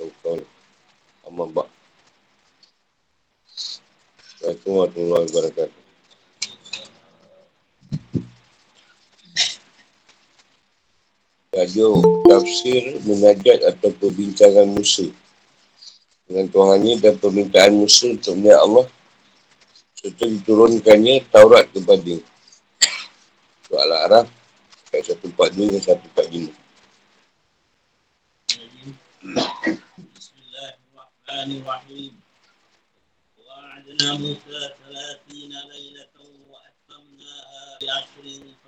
Kau-kau Amambak Assalamualaikum warahmatullahi wabarakatuh Tajuk tafsir menajat atau perbincangan Musa dengan Tuhannya dan permintaan Musa untuk melihat Allah serta diturunkannya Taurat kepada Surah Al-A'raf ayat 142 dan 145 Bismillahirrahmanirrahim. Wa'adna Musa 30 laylatan wa atmamnaha bi'ashrin fatamma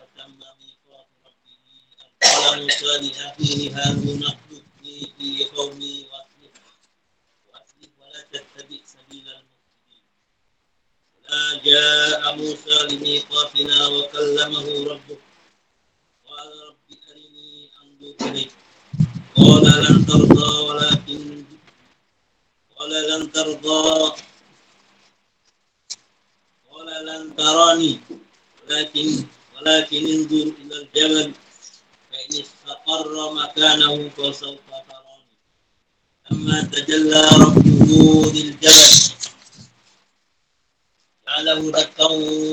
قال موسى لأخيه هارون اخلفني في قومي وأصلح وأصلح ولا تتبع سبيل المفسدين ولا جاء موسى لميقاتنا وكلمه ربه قال رب أرني أنظر إليك قال لن ترضى ولكن قال لن ترضى قال لن تراني ولكن ولكن انظر إلى الجبل فإن استقر مكانه فسوف تراني. لما تجلى ربه للجبل جعله دكا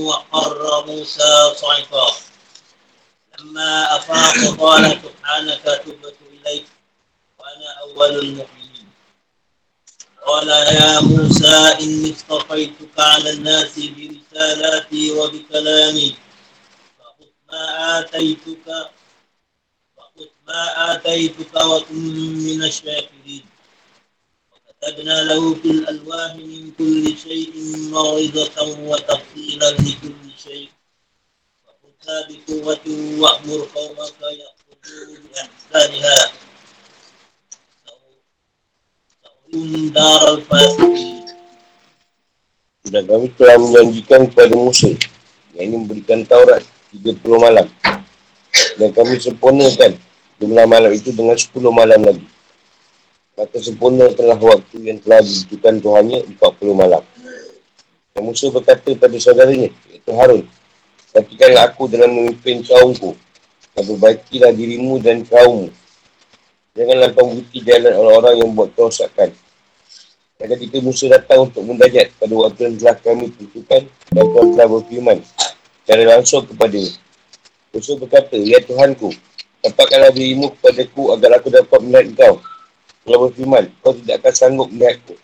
وقر موسى صعقا. لما أفاق قال سبحانك تبت إليك وأنا أول المؤمنين. قال يا موسى إني اصطفيتك على الناس برسالاتي وبكلامي فخذ ما آتيتك ما آتيتك وكن من الشاكرين وكتبنا له في الألواح من كل شيء موعظة وتفصيلا لكل شيء وخذها بقوة وأمر قومك يأخذوا بإحسانها سأريهم دار الفاسقين Dan kami telah menjanjikan kepada Musa yang ini memberikan Taurat 30 malam. Dan kami sempurnakan jumlah malam itu dengan 10 malam lagi. Maka sempurna telah waktu yang telah ditentukan Tuhannya 40 malam. Dan Musa berkata pada saudaranya, iaitu Harun, Katakanlah aku dalam memimpin kaumku, dan perbaikilah dirimu dan kaummu. Janganlah kau mengikuti jalan orang-orang yang buat kerosakan. Dan ketika Musa datang untuk mendajat pada waktu yang telah kami tentukan, dan kau telah berfirman, secara langsung kepada Musa berkata, Ya Tuhanku, Dapatkanlah dirimu kepadaku agar aku dapat melihat kau. Kalau berfirman, kau tidak akan sanggup melihatku.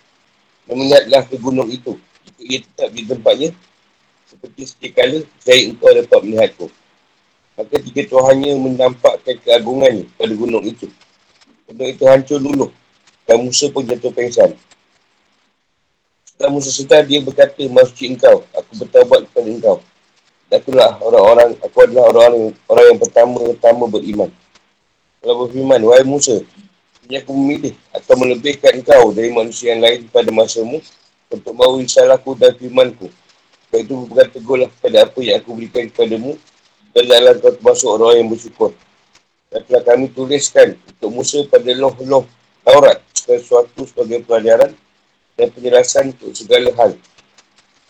Dan melihatlah ke gunung itu. Jika ia tetap di tempatnya, seperti setikala, saya engkau dapat melihatku. Maka jika Tuhannya menampakkan keagungannya pada gunung itu, gunung itu hancur dulu. Dan Musa pun jatuh pengsan. Setelah Musa sedar, dia berkata, Masjid engkau, aku bertawabat kepada engkau. Akulah orang-orang, aku adalah orang-orang orang yang pertama-tama beriman. Kalau berfirman, wahai Musa, ini aku memilih atau melebihkan engkau dari manusia yang lain pada masamu untuk bawa risalahku dan firmanku. Sebab itu bukan tegurlah kepada apa yang aku berikan kepadamu dan dalam kau termasuk orang yang bersyukur. Dan telah kami tuliskan untuk Musa pada loh-loh Taurat sesuatu sebagai pelajaran dan penjelasan untuk segala hal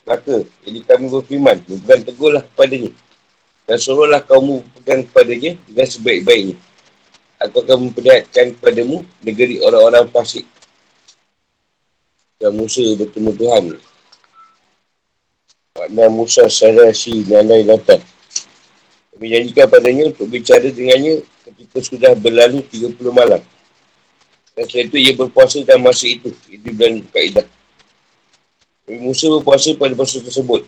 Maka, jadi kami berfirman, bukan tegurlah kepadanya. Dan suruhlah kamu pegang kepadanya dengan sebaik-baiknya. Aku akan memperlihatkan kepadamu negeri orang-orang fasik. Dan Musa bertemu Tuhan. Makna Musa si nalai datang. Kami janjikan padanya untuk bicara dengannya ketika sudah berlalu 30 malam. Dan setelah itu ia berpuasa dalam masa itu. Itu bulan kaedah. Nabi Musa berpuasa pada puasa tersebut.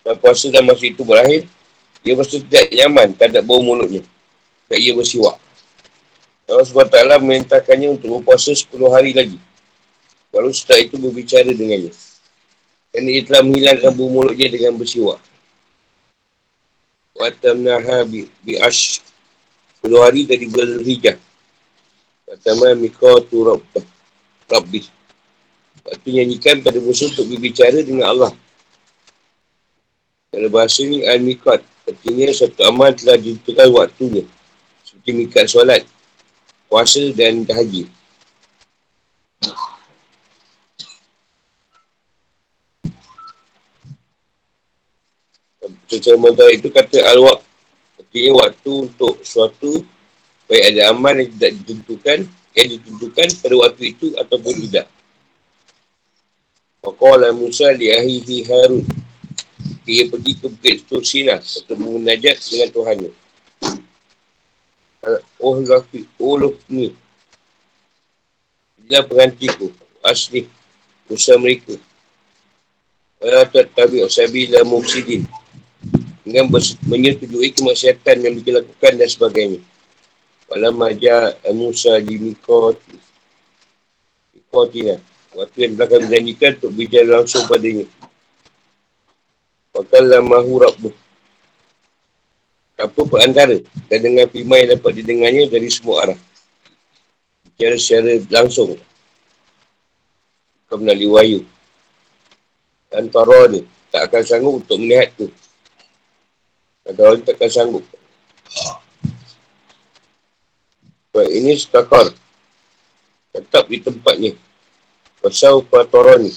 Dan puasa dalam masa itu berakhir, dia merasa tidak nyaman terhadap bau mulutnya. Dan ia bersiwak. Allah SWT memerintahkannya untuk berpuasa 10 hari lagi. Lalu setelah itu berbicara dengannya. Dan ia telah menghilangkan bau mulutnya dengan bersiwak. Watamnaha bi, bi ash. 10 hari dari bulan hijab. Watamnaha mikatu rabbah. Rabbih. Waktu nyanyikan pada Musa untuk berbicara dengan Allah. Dalam bahasa ni Al-Mikat. Artinya satu amal telah ditentukan waktunya. Seperti mikat solat. puasa dan haji. Secara mentara itu kata al-waq. Artinya waktu untuk suatu baik ada amal yang tidak ditentukan yang ditentukan pada waktu itu ataupun tidak. Waqala Musa di ahihi Harun. Dia pergi ke Bukit Tursina untuk mengunajat dengan Tuhannya. Oh laki, oh ni. Dia penggantiku. Asli. Usaha mereka. Wala tattabi' sabila mufsidin dengan menyetujui kemaksiatan yang dilakukan dan sebagainya. Walau maja Musa di Mikot Mikotina Waktu yang belakang menjanjikan untuk bicara langsung padanya Wakala mahu rabbuh Apa perantara dan dengan firman yang dapat didengarnya dari semua arah Bicara secara langsung Kau melalui wayu Antara ni tak akan sanggup untuk melihat tu ada orang takkan sanggup. Sebab ini setakar. Tetap di tempatnya. Pasal peraturan ni.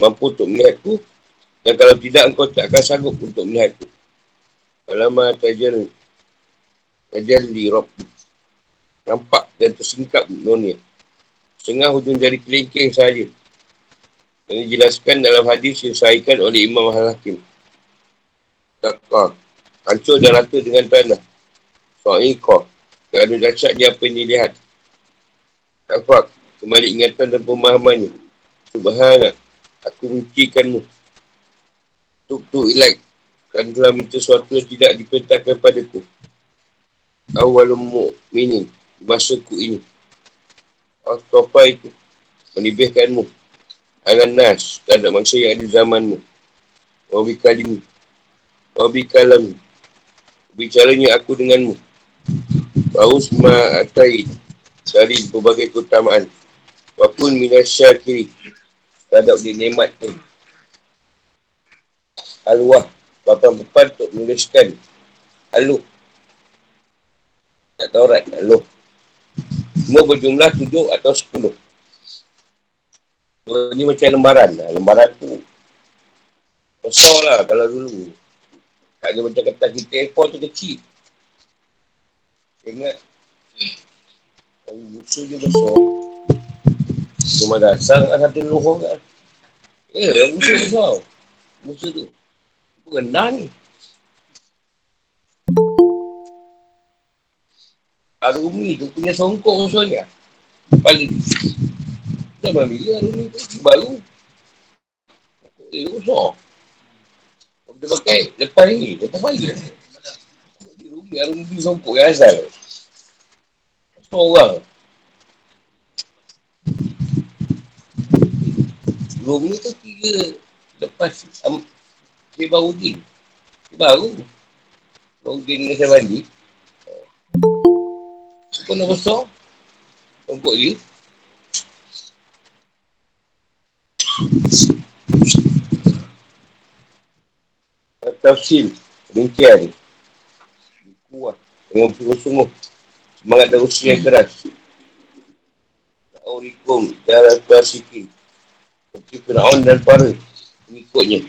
Mampu untuk melihatku. Dan kalau tidak, engkau tak akan sanggup untuk melihatku. Alamak tajal. Tajal di rob. Nampak dan tersingkap dunia. Setengah hujung dari kelingking sahaja. Yang dijelaskan dalam hadis yang sahikan oleh Imam Al-Hakim. Takar. Hancur dan rata dengan tanah. So'iqah. Kerana dahsyat dia apa yang dilihat. Kembali ingatan dan pemahamannya. Subhanat. Aku mencikanmu. Tuk-tuk ilak. Kan telah minta sesuatu yang tidak diperintahkan padaku. Awalum mu'minin. Masa ku ini. Astofa itu. Menibihkanmu. Anak nas. Tak ada manusia yang ada zamanmu. Wabikalimu. Wabikalamu bicaranya aku denganmu. Bahu semua atai dari berbagai keutamaan. Wapun minasya kiri. Terhadap dia nemat ni. Al-Wah. Bapak-bapak untuk menuliskan. Aluh. Tak tahu rat. Aluh. Semua berjumlah tujuh atau sepuluh. Ini macam lembaran. Lembaran tu. Besar lah kalau dulu. Tak ada macam kata kita airport tu kecil. Ingat. Kalau musuh je besar. Cuma dasar kan satu luhur kan. Eh, musuh besar. Musuh tu. Itu rendah ni. Arumi tu punya songkok musuhnya. Paling. Dah bila Arumi tu baru. Eh, besar. Dia pakai lepas ni, lepas pagi. Dia rugi, ada rugi songkok yang asal. Semua Sebelum ni tu tiga lepas um, dia baru din. Dia baru. Baru din dengan saya mandi. Kau nak besar. Songkok dia. tafsir demikian kuat dengan sungguh-sungguh semangat dan usia yang keras Aurikum darah klasiki seperti Fir'aun dan para pengikutnya.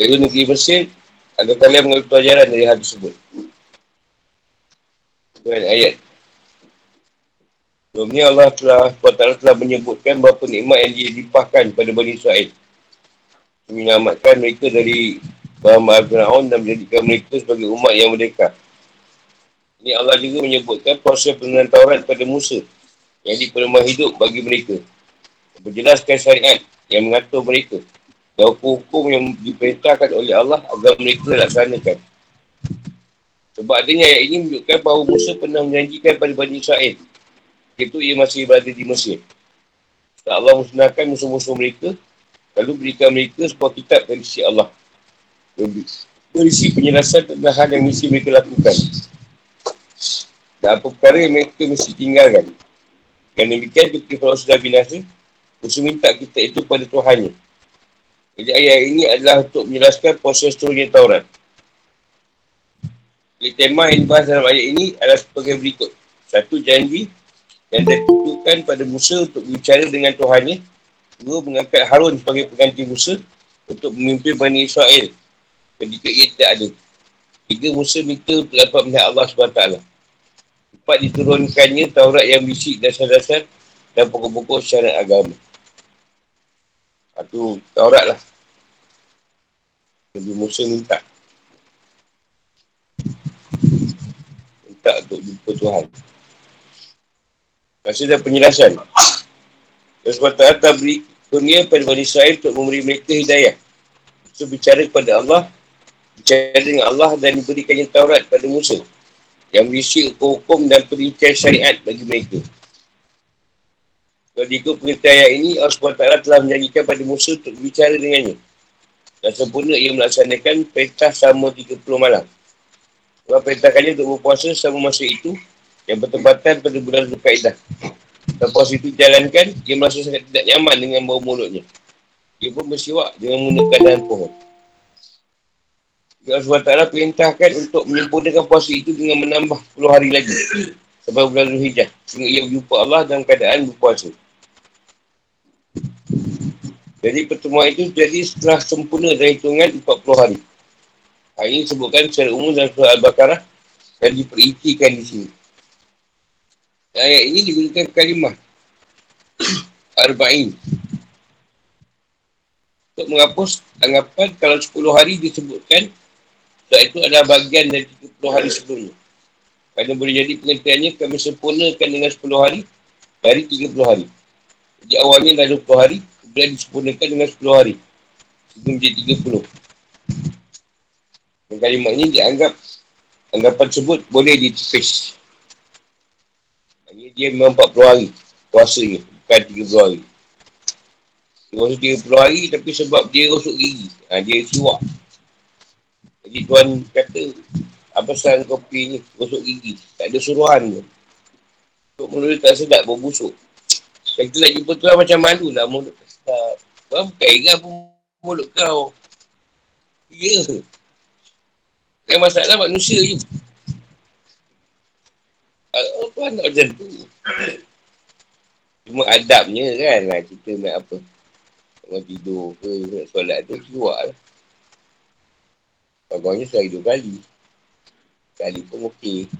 Jadi negeri Mesir ada kalian mengambil pelajaran dari hal tersebut. Dengan ayat. Sebelumnya Allah telah, telah menyebutkan beberapa nikmat yang dilimpahkan pada Bani Israel. Menyelamatkan mereka dari Bahawa Al-Fir'aun dan menjadikan mereka sebagai umat yang merdeka. Ini Allah juga menyebutkan proses penurunan Taurat pada Musa yang diperlemah hidup bagi mereka. Berjelaskan syariat yang mengatur mereka dan hukum-hukum yang diperintahkan oleh Allah agar mereka laksanakan. Sebab adanya ayat ini menunjukkan bahawa Musa pernah menjanjikan pada Bani Israel itu ia masih berada di Mesir. Setelah Allah musnahkan musuh-musuh mereka lalu berikan mereka sebuah kitab dari sisi Allah berisi penjelasan tentang hal yang mesti mereka lakukan. Dan apa perkara yang mereka mesti tinggalkan. Dan demikian ketika kalau sudah binasa, Musa minta kita itu pada Tuhannya. Jadi ayat ini adalah untuk menjelaskan proses turunnya Taurat. Jadi tema yang dibahas dalam ayat ini adalah sebagai berikut. Satu janji yang ditentukan pada Musa untuk bicara dengan Tuhannya. Dua, mengangkat Harun sebagai pengganti Musa untuk memimpin Bani Israel ketika ia tidak ada. Tiga, Musa minta untuk dapat melihat Allah SWT. Empat, diturunkannya Taurat yang bisik dasar-dasar dan pokok-pokok syarat agama. Itu Taurat lah. Nabi Musa minta. Minta untuk jumpa Tuhan. Masih ada penjelasan. Dan sebab beri dunia pada Bani Israel untuk memberi mereka hidayah. Itu bicara kepada Allah bicara dengan Allah dan diberikannya Taurat pada Musa yang berisi hukum dan perincian syariat bagi mereka. Kalau diikut ayat ini, Allah SWT telah menjanjikan pada Musa untuk berbicara dengannya. Dan sempurna ia melaksanakan perintah sama 30 malam. Allah perintahkannya untuk berpuasa sama masa itu yang bertempatan pada bulan Zulkaidah. Dan puasa itu dijalankan, ia merasa sangat tidak nyaman dengan bau mulutnya. Ia pun bersiwak dengan menggunakan dahan pohon. Allah SWT perintahkan untuk menyempurnakan puasa itu dengan menambah 10 hari lagi sampai bulan Zulhijjah sehingga ia berjumpa Allah dalam keadaan berpuasa. Jadi pertemuan itu jadi setelah sempurna dari hitungan 40 hari. Hal ini disebutkan secara umum dalam surah Al-Baqarah dan diperitikan di sini. Ayat ini digunakan kalimah Arba'in untuk menghapus anggapan kalau 10 hari disebutkan sebab itu adalah bagian dari 30 hari sebelumnya. Kerana boleh jadi pengertiannya kami sempurnakan dengan 10 hari dari 30 hari. Jadi awalnya dah 20 hari, kemudian disempurnakan dengan 10 hari. Sebelum menjadi 30. Dan kalimat ini dianggap anggapan tersebut boleh ditepis. Maksudnya dia memang 40 hari puasanya, bukan 30 hari. Dia puasa 30 hari tapi sebab dia rosok gigi. Ha, dia siwak. Jadi tuan kata, apa sahaja kopi ni, gosok gigi. Tak ada suruhan pun. Untuk mulut tak sedap, bau busuk. Kalau kita nak jumpa tuan macam malu lah mulut Tuan bukan ingat pun mulut kau. Ya. Yang masalah manusia je. Oh, tuan nak macam tu. Cuma adabnya kan lah kita nak apa. Nak tidur ke, nak solat tu, keluar lah. Bagusnya sehari dua kali. Sekali pun okey.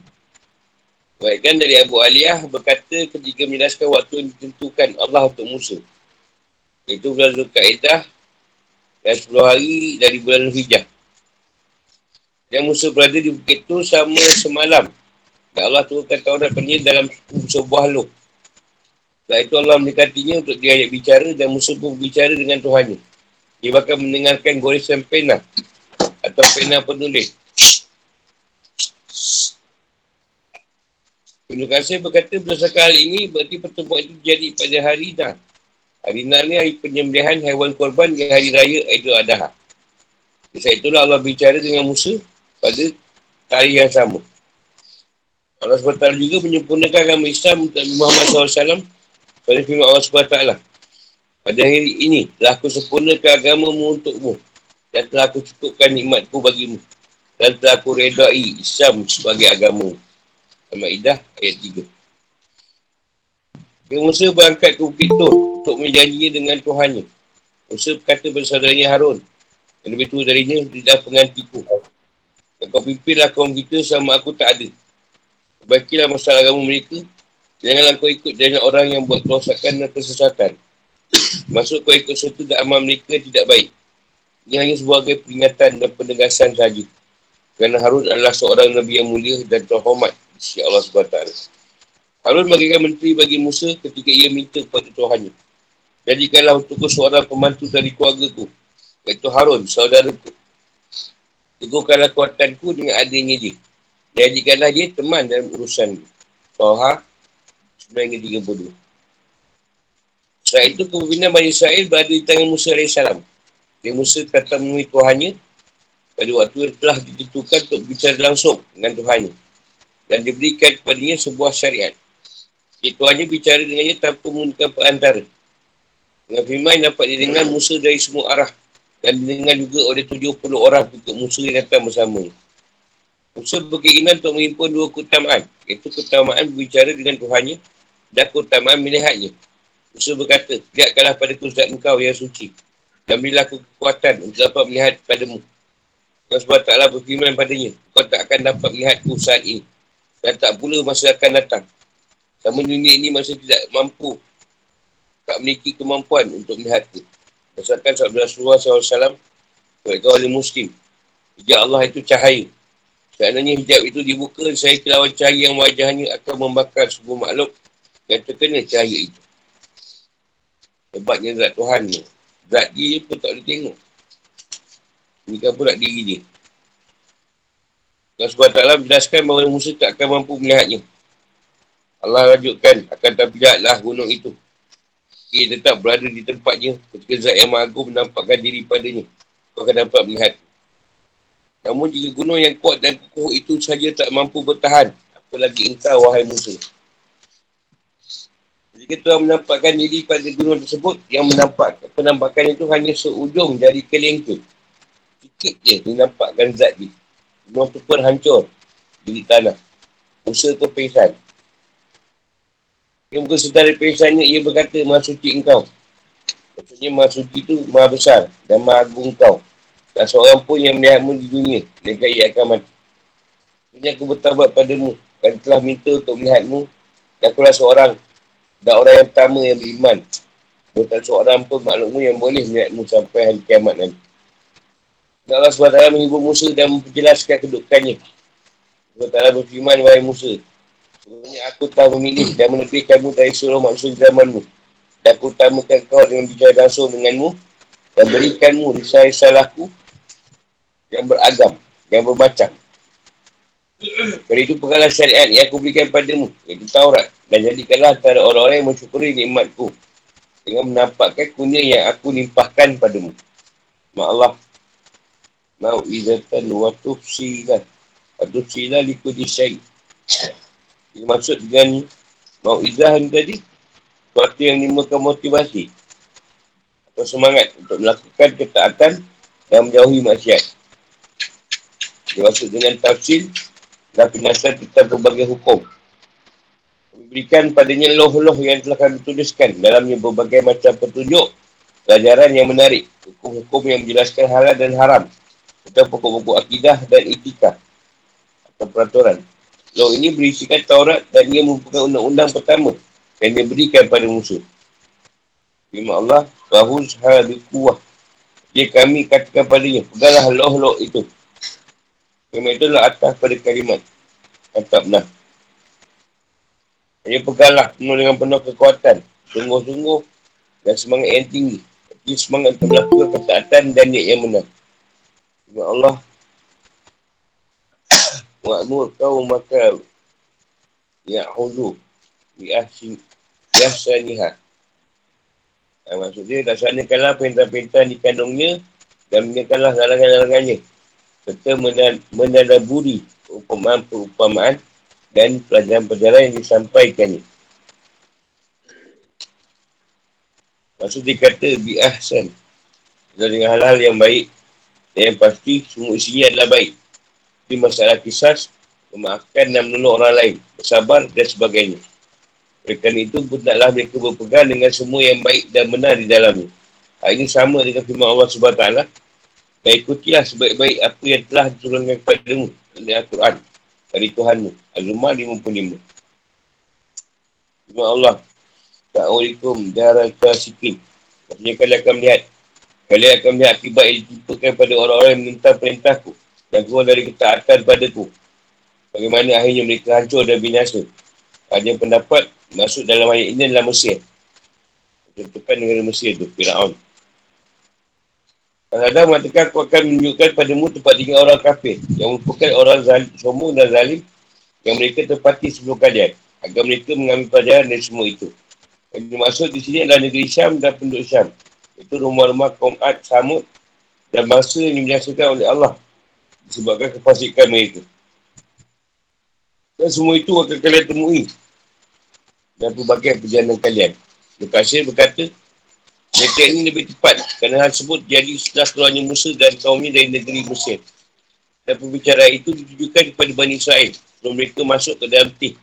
Baikkan dari Abu Aliyah berkata ketika menjelaskan waktu yang ditentukan Allah untuk Musa. Itu bulan Zulkaidah dan 10 hari dari bulan Hijjah. Dan Musa berada di bukit itu sama semalam. Dan Allah turunkan Taurat pada dalam sebuah loh. Setelah itu Allah mendekatinya untuk dia bicara dan Musa pun berbicara dengan Tuhannya. Dia bahkan mendengarkan goresan pena atau pena penulis. Ibn Qasir berkata berdasarkan hal ini berarti pertemuan itu jadi pada hari dah. Hari Nah ni hari penyembelihan haiwan korban di hari raya Aidul Adha. Sebab itulah Allah bicara dengan Musa pada hari yang sama. Allah SWT juga menyempurnakan agama Islam untuk Muhammad SAW pada firman Allah SWT. Pada hari ini, telah aku sempurnakan agamamu untukmu dan telah aku cukupkan nikmatku bagimu dan telah aku redai Islam sebagai agama Al-Ma'idah ayat 3 Dia Musa berangkat ke Bukit Tur untuk menjanjinya dengan Tuhannya Musa berkata kepada saudaranya Harun yang lebih tua darinya tidak penggantiku dan kau pimpinlah kaum kita sama aku tak ada Baikilah masalah agama mereka Janganlah kau ikut dengan orang yang buat kerosakan dan kesesatan Masuk kau ikut sesuatu dan amal mereka tidak baik ini hanya sebagai peringatan dan penegasan sahaja. Kerana Harun adalah seorang Nabi yang mulia dan terhormat sisi Allah SWT. Harun bagikan menteri bagi Musa ketika ia minta kepada Tuhannya. Jadikanlah untukku seorang pembantu dari keluarga ku. Iaitu Harun, saudaraku. Teguhkanlah kuatanku dengan adanya dia. Jadikanlah dia teman dalam urusan Toha 932. Setelah itu kepimpinan Bani Israel berada di tangan Musa AS. Nabi Musa kata menemui Tuhannya pada waktu yang telah ditentukan untuk bicara langsung dengan Tuhannya. Dan diberikan kepadanya sebuah syariat. Jadi Tuhannya bicara dengannya tanpa menggunakan perantara. Dengan firman dapat didengar Musa dari semua arah. Dan didengar juga oleh 70 orang untuk Musa yang datang bersama. Musa berkeinginan untuk mengimpun dua keutamaan. Iaitu keutamaan berbicara dengan Tuhannya dan keutamaan melihatnya. Musa berkata, lihatkanlah pada kuzat engkau yang suci. Dan berilah kekuatan untuk dapat melihat padamu. Allah SWT berfirman padanya, kau tak akan dapat melihatku saat ini. Dan tak pula masa akan datang. Sama dunia ini masa tidak mampu. Tak memiliki kemampuan untuk melihatku. Masakan sabda Rasulullah SAW, Kau oleh Muslim. Hijab Allah itu cahaya. Seandainya hijab itu dibuka, saya kelawan cahaya yang wajahnya akan membakar sebuah makhluk yang terkena cahaya itu. Hebatnya zat Tuhan ni. Zat dia pun tak boleh tengok. Ini kan pula diri dia. Allah SWT menjelaskan bahawa Musa tak akan mampu melihatnya. Allah lanjutkan, akan terbiaklah gunung itu. Ia tetap berada di tempatnya ketika Zat yang Agung menampakkan diri padanya. Kau akan dapat melihat. Namun jika gunung yang kuat dan kukuh itu saja tak mampu bertahan, apalagi engkau, wahai Musa. Jika Tuhan menampakkan diri pada gunung tersebut, yang menampak penampakan itu hanya seujung dari kelengkut sikit je dia nampakkan zat dia. Semua tu pun hancur di tanah. Musa tu pingsan. Bukan sedar dari pingsannya, ia berkata, Maha suci engkau. Maksudnya Maha suci tu Maha besar dan Maha agung engkau. Tak seorang pun yang melihatmu di dunia. Dia ia akan mati. Ini aku bertabat padamu. Dan telah minta untuk melihatmu. Dan akulah seorang. Dan orang yang pertama yang beriman. Bukan seorang pun makhlukmu yang boleh melihatmu sampai hari kiamat nanti. Dan Allah SWT menghibur Musa dan menjelaskan kedudukannya. Allah SWT berfirman, Wahai Musa, Sebenarnya aku telah memilih dan menebihkanmu dari seluruh manusia zamanmu. Dan aku utamakan kau dengan bicara langsung denganmu dan berikanmu risalah-risalahku yang beragam, yang bermacam. Dari itu pengalah syariat yang aku berikan padamu, iaitu Taurat. Dan jadikanlah antara orang-orang yang mensyukuri nikmatku dengan menampakkan kunyah yang aku limpahkan padamu. Mak Allah mau'izatan wa tufsilan wa tufsilan likudi syait ini maksud dengan mau'izah ni tadi sesuatu yang menimbulkan motivasi atau semangat untuk melakukan ketaatan dan menjauhi maksiat. Dia maksud dengan tafsir dan penasihat tentang berbagai hukum. Berikan padanya loh-loh yang telah kami tuliskan. Dalamnya berbagai macam petunjuk pelajaran yang menarik hukum-hukum yang menjelaskan halal dan haram atau pokok-pokok akidah dan etika atau peraturan. Law ini berisikan Taurat dan ia merupakan undang-undang pertama yang diberikan pada musuh. Firman Allah, bahu sahadu kuah. Dia kami katakan padanya, peganglah loh-loh itu. Firman itu adalah atas pada kalimat. Kata benar. Dia peganglah penuh dengan penuh kekuatan. Sungguh-sungguh dan semangat yang tinggi. Dia semangat untuk melakukan ketaatan dan niat yang benar. Ya Allah Makmur kau maka Ya hudu. Ya saniha ha, Maksudnya Laksanakanlah perintah-perintah di kandungnya Dan menyekanlah larangan-larangannya. Serta menadaburi Umpamaan-perumpamaan Dan pelajaran-pelajaran yang disampaikannya. Maksud dia kata Bi ahsan. Dengan hal-hal yang baik dan yang pasti semua isinya adalah baik. Tapi masalah kisah, memaafkan dan menolong orang lain, bersabar dan sebagainya. Kerana itu, hendaklah mereka berpegang dengan semua yang baik dan benar di dalamnya. Hal ini sama dengan firman Allah SWT. Dan ikutilah sebaik-baik apa yang telah diturunkan kepadamu oleh Al-Quran dari Tuhanmu. Al-Zumar 55. Firman Allah. Assalamualaikum. Darah Kasikin. Maksudnya kalian akan melihat Kalian akan melihat akibat yang ditimpakan pada orang-orang yang menentang perintahku dan keluar dari ketaatan padaku. Bagaimana akhirnya mereka hancur dan binasa. Ada pendapat masuk dalam ayat ini adalah Mesir. Tentukan negara Mesir itu, Fir'aun. Kadang-kadang mengatakan aku akan menunjukkan padamu tempat tinggal orang kafir yang merupakan orang zalim, sombong dan zalim yang mereka tepati sebelum kalian agar mereka mengambil pelajaran dari semua itu. Yang dimaksud di sini adalah negeri Syam dan penduduk Syam. Itu rumah-rumah kaum Ad, Samud dan bangsa yang dibinasakan oleh Allah disebabkan kefasikan mereka. Dan semua itu akan kalian temui dan berbagai perjalanan kalian. Lukasir berkata, mereka ini lebih tepat kerana hal tersebut jadi setelah keluarnya Musa dan kaumnya dari negeri Mesir. Dan pembicaraan itu ditujukan kepada Bani Israel sebelum mereka masuk ke dalam tih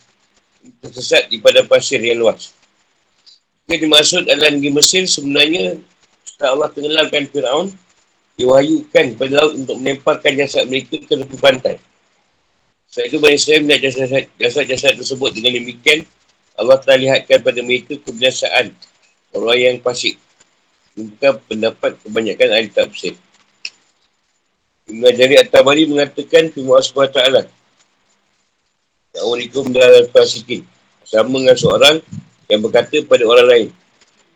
tersesat di pada pasir yang luas. Yang dimaksud adalah negeri Mesir sebenarnya setelah Allah tenggelamkan Fir'aun, diwahyukan kepada laut untuk menemparkan jasad mereka ke tepi pantai. Setelah itu, Bani Israel melihat jasad-jasad tersebut dengan demikian, Allah telah lihatkan pada mereka kebiasaan orang yang pasik. Bukan pendapat kebanyakan ahli tafsir. Ibn Jari At-Tabari mengatakan firman Allah SWT Assalamualaikum dalam fasikin Sama dengan seorang yang berkata pada orang lain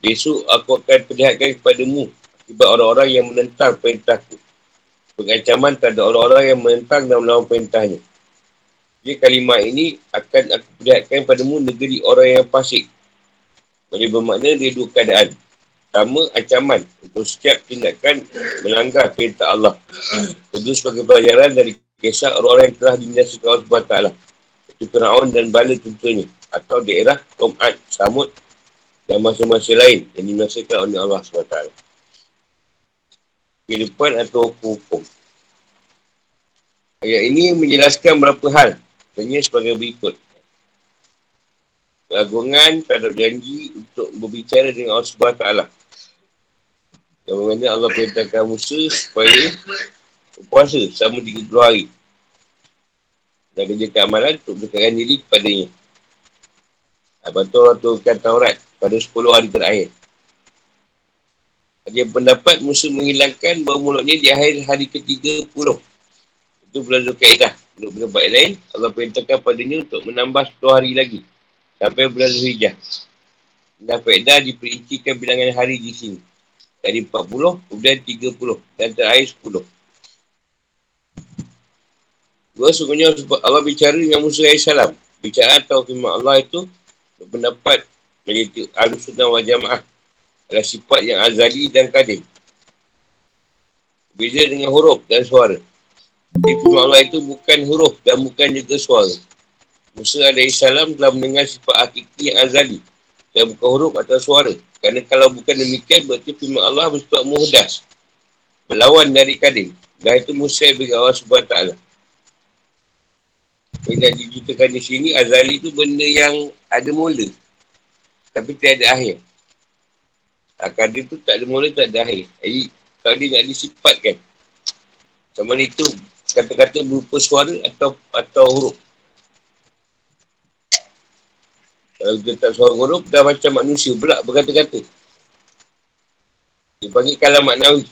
Besok aku akan perlihatkan kepadamu Akibat orang-orang yang menentang perintahku Pengancaman terhadap orang-orang yang menentang dan melawan perintahnya Jadi kalimah ini akan aku perlihatkan padamu negeri orang yang fasik Boleh bermakna dia dua keadaan Pertama, ancaman untuk setiap tindakan melanggar perintah Allah. Itu sebagai pelajaran dari kisah orang-orang yang telah dinasikan Allah SWT. Itu Fir'aun dan Bala tentunya. Atau daerah Tom'at, Samud dan masa-masa lain yang dinasikan oleh Allah SWT. Kehidupan atau hukum. Ayat ini menjelaskan berapa hal. Tanya sebagai berikut. Keagungan terhadap janji untuk berbicara dengan Allah SWT. Yang mana Allah perintahkan Musa supaya puasa selama 30 hari. Dan kerja amalan untuk berdekatkan diri kepadanya. Lepas tu Allah turunkan Taurat pada 10 hari terakhir. Dia pendapat Musa menghilangkan bahawa mulutnya di akhir hari ke-30. Itu bulan Zulkaidah. Untuk pendapat lain, Allah perintahkan padanya untuk menambah 10 hari lagi. Sampai bulan Zulhijjah. Dan Faedah diperincikan bilangan hari di sini. Dari 40, kemudian 30. Dan terakhir 10. Dua sebenarnya Allah bicara dengan Musa AS. Bicara atau firman Allah itu berpendapat menjadi al-sunnah wa jamaah adalah sifat yang azali dan kadim. Beza dengan huruf dan suara. Firman Allah itu bukan huruf dan bukan juga suara. Musa AS telah mendengar sifat hakiki yang azali dan bukan huruf atau suara. Kerana kalau bukan demikian, berarti firman Allah bersifat muhdas. Melawan dari kadim. Dan itu Musa bagi Allah SWT. Yang diceritakan di sini, Azali itu benda yang ada mula. Tapi tak ada Kadim tu tak ada mula, tak ada akhir. Jadi, kalau dia nak disifatkan. Sama itu, kata-kata berupa suara atau atau huruf. Kalau dia tak suara huruf, dah macam manusia pula berkata-kata. Dia panggil kalam maknawi.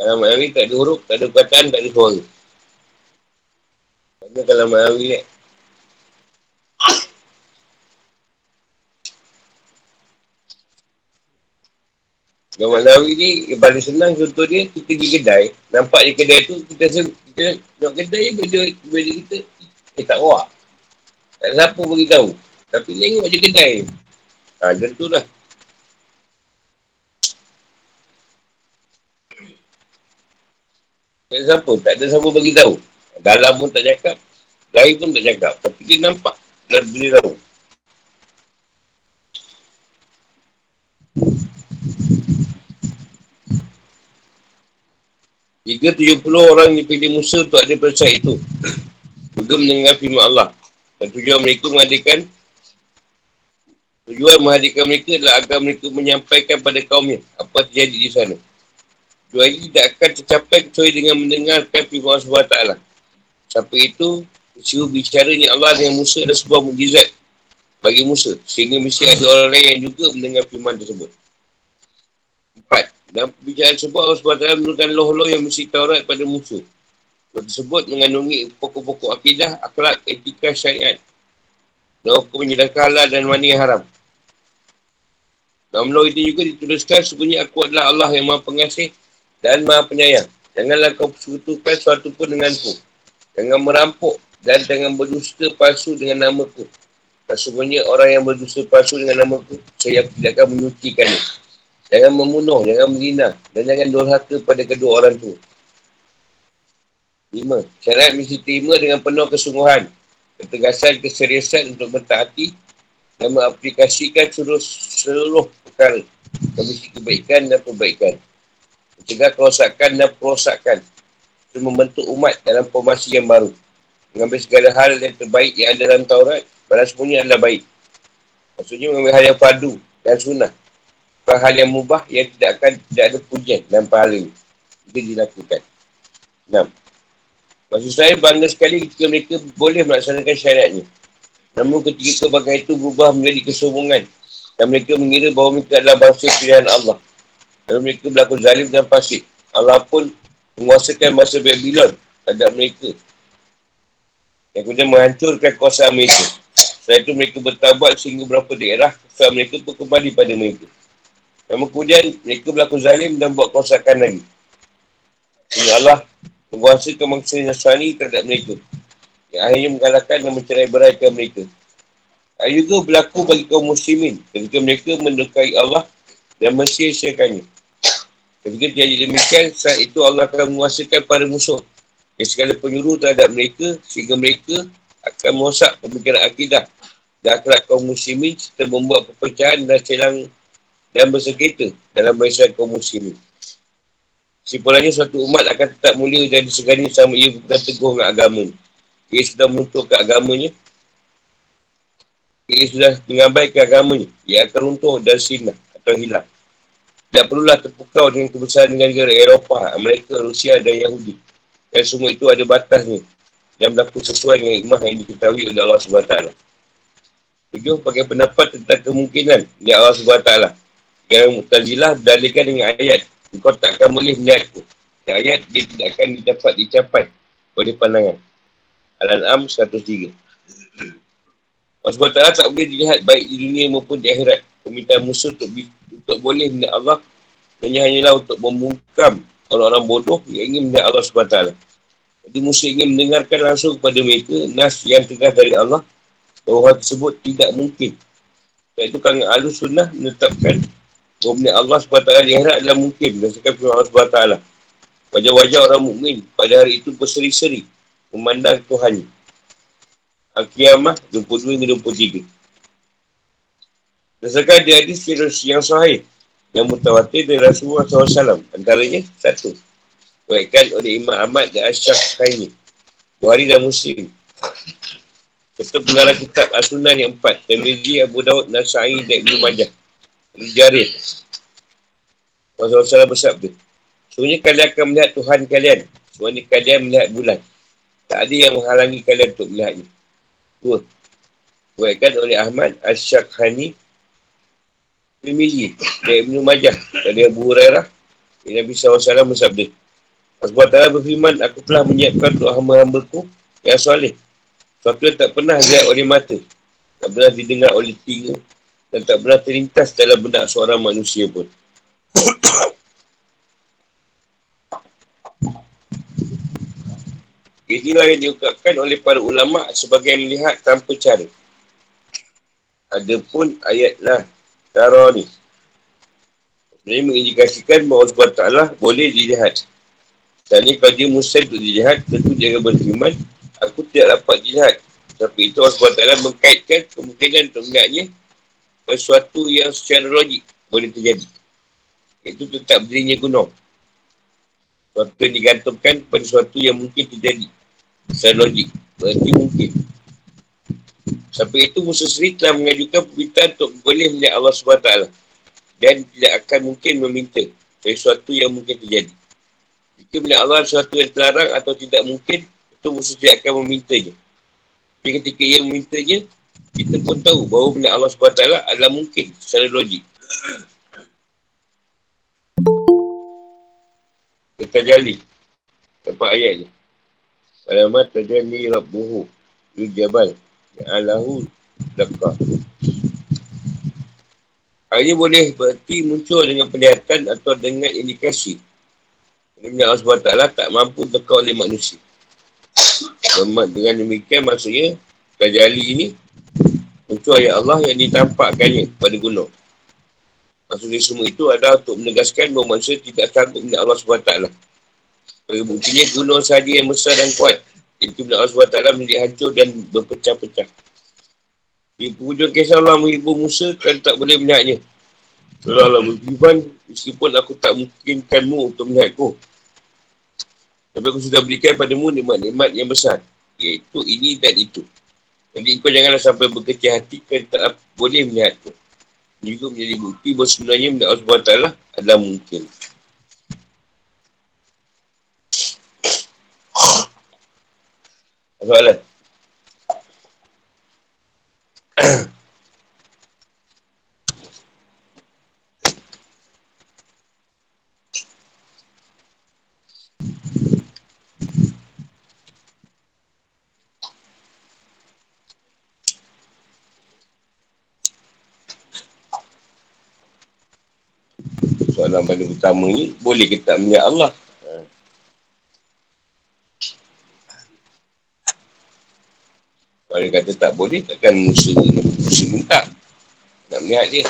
Kalam maknawi tak ada huruf, tak ada perkataan, tak ada suara. Panggil kalam maknawi ni. Kalam maknawi ni, yang paling senang contoh dia, kita pergi kedai. Nampak di kedai tu, kita rasa, kita nak kedai, benda, benda kita, eh tak rawak. Tak siapa beritahu. Tapi tengok je kedai. Ha, macam tu lah. Tak siapa. Tak ada siapa beritahu. Dalam pun tak cakap. Lain pun tak cakap. Tapi dia nampak. Dan beritahu. Jika tujuh puluh orang dipilih Musa untuk ada percaya itu. Juga mendengar firman Allah. Dan tujuan mereka menghadirkan Tujuan menghadirkan mereka adalah agar mereka menyampaikan pada kaumnya apa terjadi di sana. Tujuan ini tidak akan tercapai kecuali dengan mendengarkan firman Allah SWT. Sampai itu, suruh bicara ni Allah dengan Musa adalah sebuah mujizat bagi Musa. Sehingga mesti ada orang lain yang juga mendengar firman tersebut. Dalam pembicaraan tersebut Allah SWT menurunkan loh-loh yang mesti Taurat pada Musa tersebut mengandungi pokok-pokok akidah, akhlak, etika, syariat. Dan hukum menyedahkan halal dan mana yang haram. Dalam law ini juga dituliskan sebenarnya aku adalah Allah yang maha pengasih dan maha penyayang. Janganlah kau persekutukan sesuatu pun denganku. Jangan merampok dan jangan berdusta palsu dengan namaku. Dan sebenarnya orang yang berdusta palsu dengan namaku, saya tidak akan menyucikannya. Jangan membunuh, jangan menghina dan jangan durhaka pada kedua orang tu. Lima, syariat mesti terima dengan penuh kesungguhan, ketegasan, keseriusan untuk mentaati dan mengaplikasikan seluruh, seluruh perkara. Komisi kebaikan dan perbaikan. Mencegah kerosakan dan perosakan. Untuk membentuk umat dalam formasi yang baru. Mengambil segala hal yang terbaik yang ada dalam Taurat. Padahal semuanya adalah baik. Maksudnya mengambil hal yang fardu dan sunnah. Bukan hal yang mubah yang tidak akan tidak ada pujian dan pahala. Itu dilakukan. Enam. Maksud saya bangga sekali ketika mereka boleh melaksanakan syariatnya. Namun ketika kebahagiaan itu berubah menjadi kesombongan. Dan mereka mengira bahawa mereka adalah bangsa pilihan Allah. Dan mereka berlaku zalim dan pasif. Allah pun menguasakan masa Babylon terhadap mereka. Yang kemudian menghancurkan kuasa mereka. Setelah itu mereka bertabat sehingga beberapa daerah kuasa mereka pun kembali pada mereka. Namun kemudian mereka berlaku zalim dan buat kerosakan lagi. Sehingga Allah menguasakan mangsa Nasrani terhadap mereka. Yang akhirnya mengalahkan dan mencerai beraikan mereka. Hal juga berlaku bagi kaum muslimin ketika mereka mendekai Allah dan mensia-siakannya. Ketika terjadi demikian, saat itu Allah akan menguasakan para musuh yang segala penyuruh terhadap mereka sehingga mereka akan merosak pemikiran akidah dan akhlak kaum muslimin serta membuat perpecahan dan selang dan bersengketa dalam barisan kaum muslimin. Simpulannya suatu umat akan tetap mulia dan disegani sama ia bukan teguh dengan agama. Ia sudah menutup ke agamanya. Ia sudah mengabaikan agamanya. Ia akan runtuh dan sinah atau hilang. Tak perlulah terpukau dengan kebesaran negara Eropah, Amerika, Rusia dan Yahudi. Dan semua itu ada batasnya. Dan berlaku sesuai dengan ikmah yang diketahui oleh Allah SWT. Tujuh, pakai pendapat tentang kemungkinan di Allah SWT. Yang Mutazilah berdalihkan dengan ayat Engkau takkan boleh melihatku. Yang ayat dia tidak akan dapat dicapai oleh pandangan. Al-An'am 103. Allah SWT tak boleh dilihat baik di dunia maupun di akhirat. Permintaan musuh untuk, untuk boleh melihat Allah hanya hanyalah untuk membungkam orang-orang bodoh yang ingin melihat Allah SWT. Jadi musuh ingin mendengarkan langsung kepada mereka nas yang tegas dari Allah bahawa tersebut tidak mungkin. Sebab itu kan Ahlus Sunnah menetapkan Kemudian Allah SWT di akhirat adalah mungkin berdasarkan firman Allah SWT. Wajah-wajah orang mukmin pada hari itu berseri-seri memandang Tuhan. Al-Qiyamah 22 hingga 23. Berdasarkan di hadis yang sahih yang mutawatir dari Rasulullah SAW. Antaranya satu. Baikkan oleh Imam Ahmad dan Asyaf Khaini. Buhari dan Muslim. Serta pengarah kitab As-Sunnah yang empat. Tirmizi, Abu Daud, Nasai dan Ibn Majah. Jarir. Rasulullah SAW bersabda. Sebenarnya kalian akan melihat Tuhan kalian. Sebenarnya kalian melihat bulan. Tak ada yang menghalangi kalian untuk melihatnya. Dua. Buatkan oleh Ahmad Ash-Shakhani Pemili dari Ibn Majah dari Abu Hurairah yang Nabi SAW bersabda Allah berfirman Aku telah menyiapkan untuk hamba ku yang soleh yang tak pernah lihat oleh mata Tak pernah didengar oleh telinga dan tak pernah terlintas dalam benak seorang manusia pun. Inilah yang diungkapkan oleh para ulama sebagai melihat tanpa cara. Adapun ayatlah Tara ni. Ini mengindikasikan bahawa Allah Ta'ala boleh dilihat. Dan ini kalau dia muslim untuk dilihat, tentu dia akan berfirman, aku tidak dapat dilihat. Tapi itu Allah Ta'ala mengkaitkan kemungkinan untuk melihatnya sesuatu yang secara logik boleh terjadi. Itu tetap berdirinya gunung. Sesuatu yang digantungkan pada sesuatu yang mungkin terjadi. Secara logik. Berarti mungkin. Sampai itu Musa sendiri telah mengajukan permintaan untuk boleh melihat Allah SWT. Dan tidak akan mungkin meminta sesuatu yang mungkin terjadi. Jika melihat Allah sesuatu yang terlarang atau tidak mungkin, itu Musa tidak akan memintanya. Tapi ketika ia memintanya, kita pun tahu bahawa benda Allah SWT adalah mungkin secara logik. Kita jali. Tempat ayat ni. Alamat tajani rabbuhu. Yu jabal. Alahu lakah. Hal ini boleh berarti muncul dengan penglihatan atau dengan indikasi. Dengan Allah SWT tak mampu tekau oleh manusia. Dengan demikian maksudnya Tajali ini untuk ayat Allah yang ditampakkannya pada gunung. Maksudnya semua itu adalah untuk menegaskan bahawa manusia tidak sanggup dengan Allah SWT. Bagi buktinya gunung sahaja yang besar dan kuat. Itu bila Allah SWT menjadi hancur dan berpecah-pecah. Di penghujung kisah Allah menghibur Musa kan tak boleh melihatnya. Kalau Allah berfirman, meskipun aku tak mungkinkanmu untuk melihatku. Tapi aku sudah berikan padamu nikmat-nikmat yang besar. Iaitu ini dan itu. Jadi kau janganlah sampai berkecil hati kan tak boleh melihat tu. Juga menjadi bukti bahawa sebenarnya benda Allah SWT adalah mungkin. Soalan. soalan paling utama ni, boleh kita melihat Allah? Kalau kata tak boleh, takkan Musa, Musa minta. Nak melihat dia.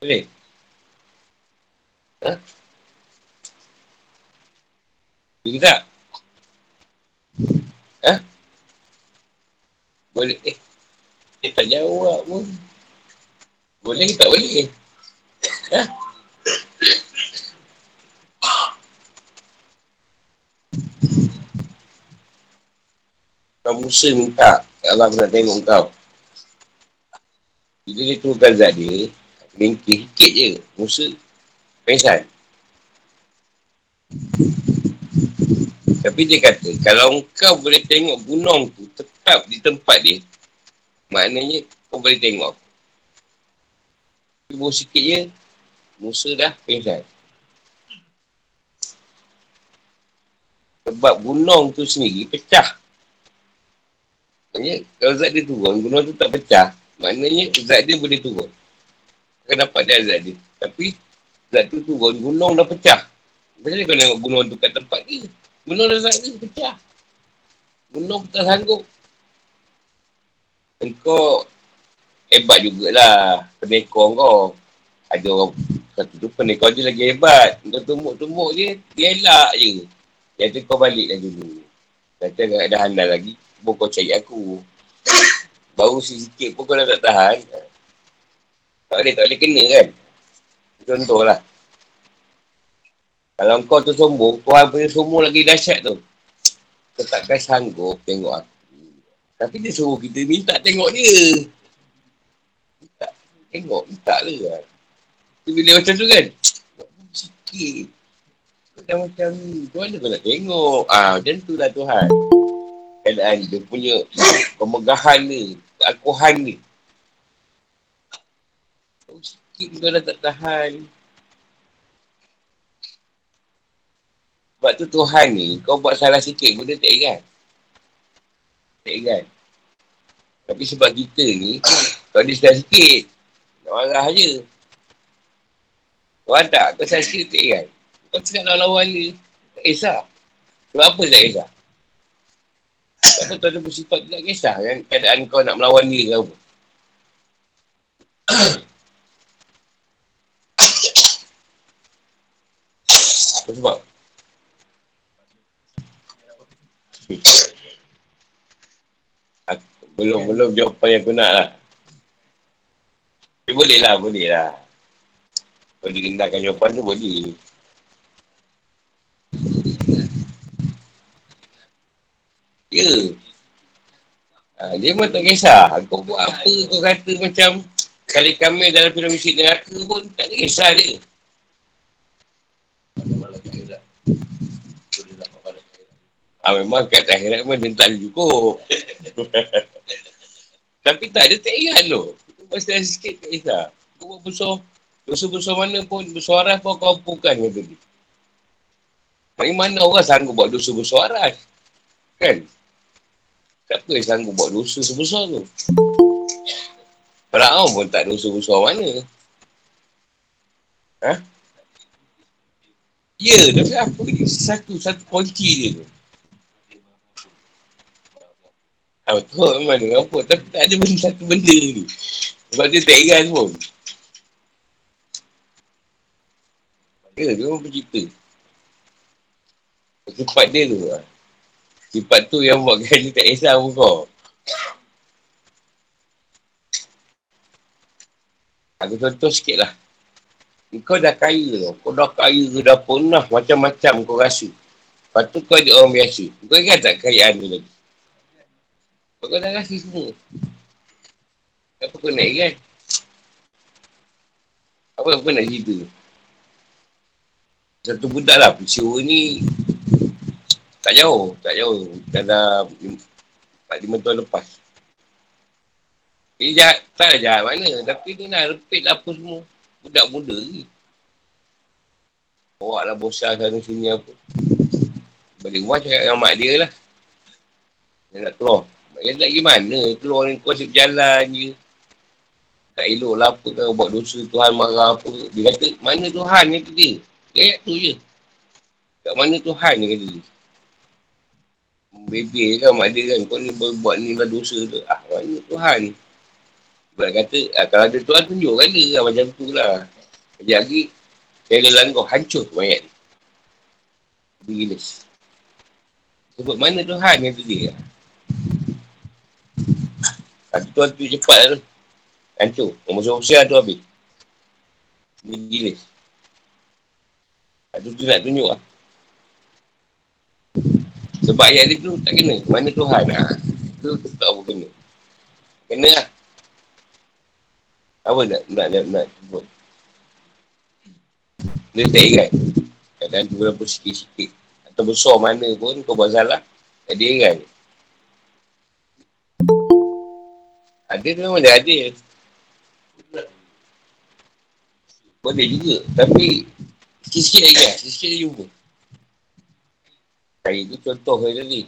Boleh? Ha? Boleh tak? Ha? Boleh. Eh, dia tak jawab pun. Boleh ke tak boleh? Ha? Kau Musa minta Allah nak tengok kau. Bila dia turunkan zat dia, Bengkih sikit je. Musa pengsan. Tapi dia kata, kalau kau boleh tengok gunung tu tetap di tempat dia, maknanya kau boleh tengok. Tapi sikit je, Musa dah pengsan. Sebab gunung tu sendiri pecah. Maknanya, kalau zat dia turun, gunung tu tak pecah. Maknanya, zat dia boleh turun akan dapat dia azab dia. Tapi, zat tu turun, gunung dah pecah. Macam mana kau tengok gunung tu kat tempat ni? Gunung dah zat dia pecah. Gunung tak sanggup. Engkau hebat jugalah penekor kau. Ada orang satu tu penekor je lagi hebat. Kau tumbuk-tumbuk je, dia elak je. Yang tu kau balik dah dulu. Kata tak ada handal lagi, pun kau cari aku. Baru sikit pun kau dah tak tahan. Tak boleh, tak boleh kena kan. Contohlah. Kalau kau tu sombong, kau punya sombong lagi dahsyat tu. Kau takkan sanggup tengok aku. Tapi dia suruh kita minta tengok dia. Minta. Tengok, minta lah kan. Tu bila macam tu kan. Sikit. Dah macam ni. Mana kau nak tengok? Ah, macam tu lah Tuhan. Keadaan dia punya pemegahan ni. Keakuhan ni sikit kau dah tak tahan. Sebab tu Tuhan ni, kau buat salah sikit pun dia tak ingat. Tak ingat. Tapi sebab kita ni, kau dia salah sikit, nak marah je. Kau tak, kau salah sikit tak ingat. Kau cakap lawan-lawan ni, tak kisah. Sebab apa tak kisah? Sebab tu ada bersifat tak kisah kan keadaan kau nak melawan dia ke. Apa sebab? Belum, belum jawapan yang aku nak lah. Tapi boleh lah, boleh lah. Kalau dirindahkan jawapan tu, boleh. Ya. Ha, dia pun tak kisah. Kau buat apa, kau kata macam kali kami dalam film musik neraka pun tak kisah dia. Ah memang kat akhirat memang dia tak cukup. Tapi tak, dia tak ingat tu. Mesti ada sikit tak kisah. Kau buat besar. Besar-besar mana pun, bersuara pun kau ampunkan kata dia. Dari mana orang sanggup buat dosa bersuara? Kan? Siapa yang sanggup buat dosa sebesar tu? Firaun pun tak dosa besar mana. Ha? Ya, tapi apa ni? Satu, satu kunci dia tu. Ha, betul dia apa. Tapi tak ada benda satu benda ni. Sebab dia tak ingat pun. Ya, dia orang pencipta. Sifat dia tu lah. Sifat tu yang buatkan dia tak kisah pun kau. Aku contoh sikit lah. Kau dah kaya tau. Kau dah kaya, dah pernah macam-macam kau rasa. Lepas tu kau ada orang biasa. Kau ingat tak kekayaan tu lagi? Kau dah rasa semua. Apa kau nak kan? Apa kau nak cerita tu? Satu budak lah. Peristiwa ni tak jauh. Tak jauh. Dalam 4-5 tahun lepas. Dia jahat. Tak jahat mana. Tapi dia nak repeat lah apa semua. Budak muda ni. Bawa lah bosan sana sini apa. Balik rumah cakap dengan mak dia lah. Dia nak keluar. Mak dia nak gimana? Keluar ni kau asyik berjalan je. Tak elok lah apa kan buat dosa Tuhan marah apa. Dia kata mana Tuhan ni tu dia. Dia tu je. Kat mana Tuhan ni kata dia. Bebel kan mak dia kan. Kau ni buat ni lah dosa tu. Ah mana Tuhan ni. Sebab kata ah, kalau ada Tuhan tunjukkan dia lah macam tu lah. Sekejap lagi. Saya lelang kau hancur mayat ni. Bilis. Sebut mana Tuhan yang tu dia. Tapi Tuhan tu cepat lah tu. Hancur. Nombor sosial tu habis. Dia gila. Itu tu nak tunjuk lah. Sebab ayat dia tu tak kena. Mana Tuhan lah. Tu tak apa kena. Kena lah. Apa nak nak nak, nak sebut? Dia tak ingat. Kadang tu berapa sikit-sikit atau besar mana pun kau buat salah, tak ada kan. Ada tu memang ada. Boleh juga. Tapi sikit-sikit lagi lah. Sikit-sikit dia jumpa. Saya tu contoh saya tadi.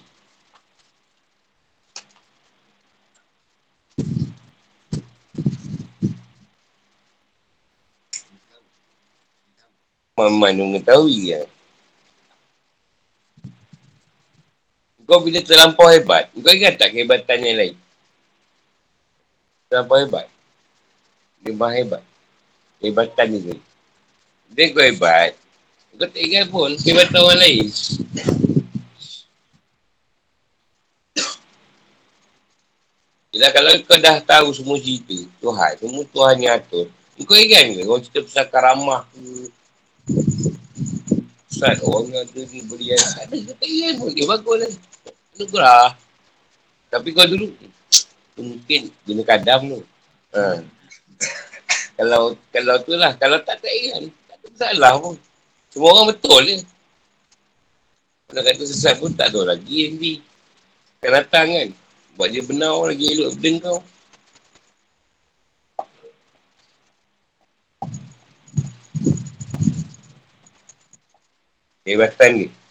Mana mengetahui kan. Kau bila terlampau hebat, kau ingat tak kehebatan yang lain? Terlampau hebat. Dia maha hebat. Kehebatan ni tu. Dia kau hebat. Kau tak ingat pun kehebatan orang lain. Yelah kalau kau dah tahu semua cerita Tuhan, semua Tuhan yang atur. Kau ingat ke? Kau cerita pasal karamah ke? Ustaz, orang ada ni beri yang ada. Kau tak ingat pun. Dia bagus lah. Tapi kau dulu, mungkin guna kadam tu. Ha. kalau kalau tu lah, kalau tak tak ingat, tak ada masalah pun. Semua orang betul je. Kalau kata sesat pun tak tahu lagi di. Kan datang kan. Buat dia benar lagi elok benda kau. Hebatan ni.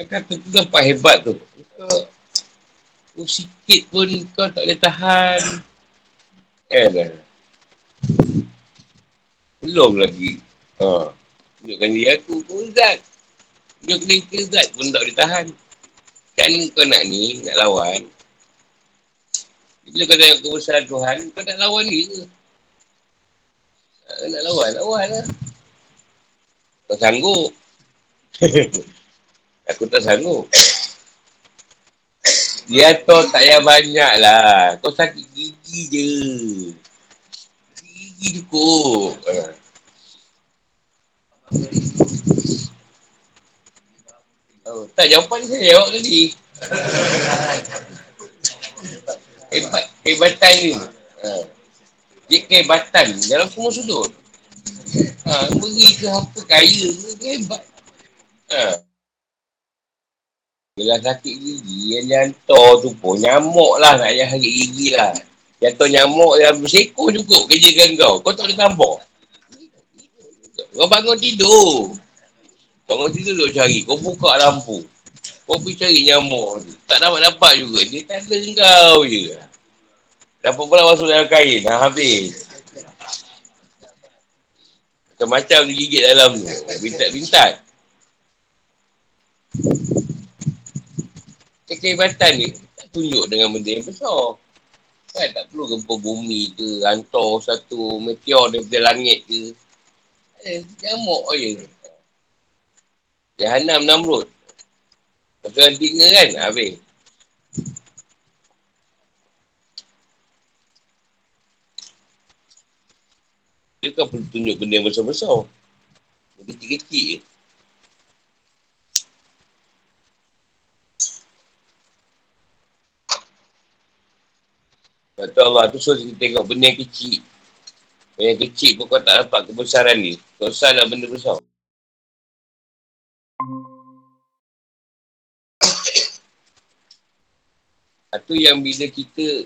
Kan kata tu nampak hebat tu. Kau, kau sikit pun kau tak boleh tahan. Eh. Belum lagi. Ha. Tunjukkan dia aku pun zat. Tunjuk kereta zat pun tak boleh tahan. Kan kau nak ni, nak lawan. Bila kau tengok kebesaran Tuhan, kau nak lawan dia ke? Nak lawan, lawan lah. Kau sanggup. Aku tak sanggup. Dia tu tak payah banyak lah. Kau sakit gigi je. Gigi cukup. Oh, tak jawapan saya jawab tadi. Hebat, hebatan ni. Ha. Dia kehebatan dalam semua sudut. Ha, beri ke apa kaya ke hebat. Ha. Bila sakit gigi, yang jantor tu pun nyamuk lah nak yang sakit gigi lah. Jantor nyamuk yang berseko cukup kerjakan kau. Kau tak boleh tambah. Kau bangun tidur. Bangun tidur duk cari. Kau buka lampu. Kau pergi cari nyamuk tu. Tak dapat-dapat juga. Dia tanda kau je. Dapat pula masuk dalam kain. Dah habis. Macam-macam dia gigit dalam tu. Bintat-bintat. Kehebatan ni tak tunjuk dengan benda yang besar. Kan tak perlu gempa bumi ke, hantar satu meteor daripada langit ke. Eh, jamuk je. Jahanam Namrud. Pasal tiga kan, habis. Dia kan perlu tunjuk benda yang besar-besar. Benda kecil-kecil je. Kata Allah tu suruh kita tengok benda yang kecil. Benda yang kecil pun kau tak dapat kebesaran ni. Kau salah benda besar. Itu yang bila kita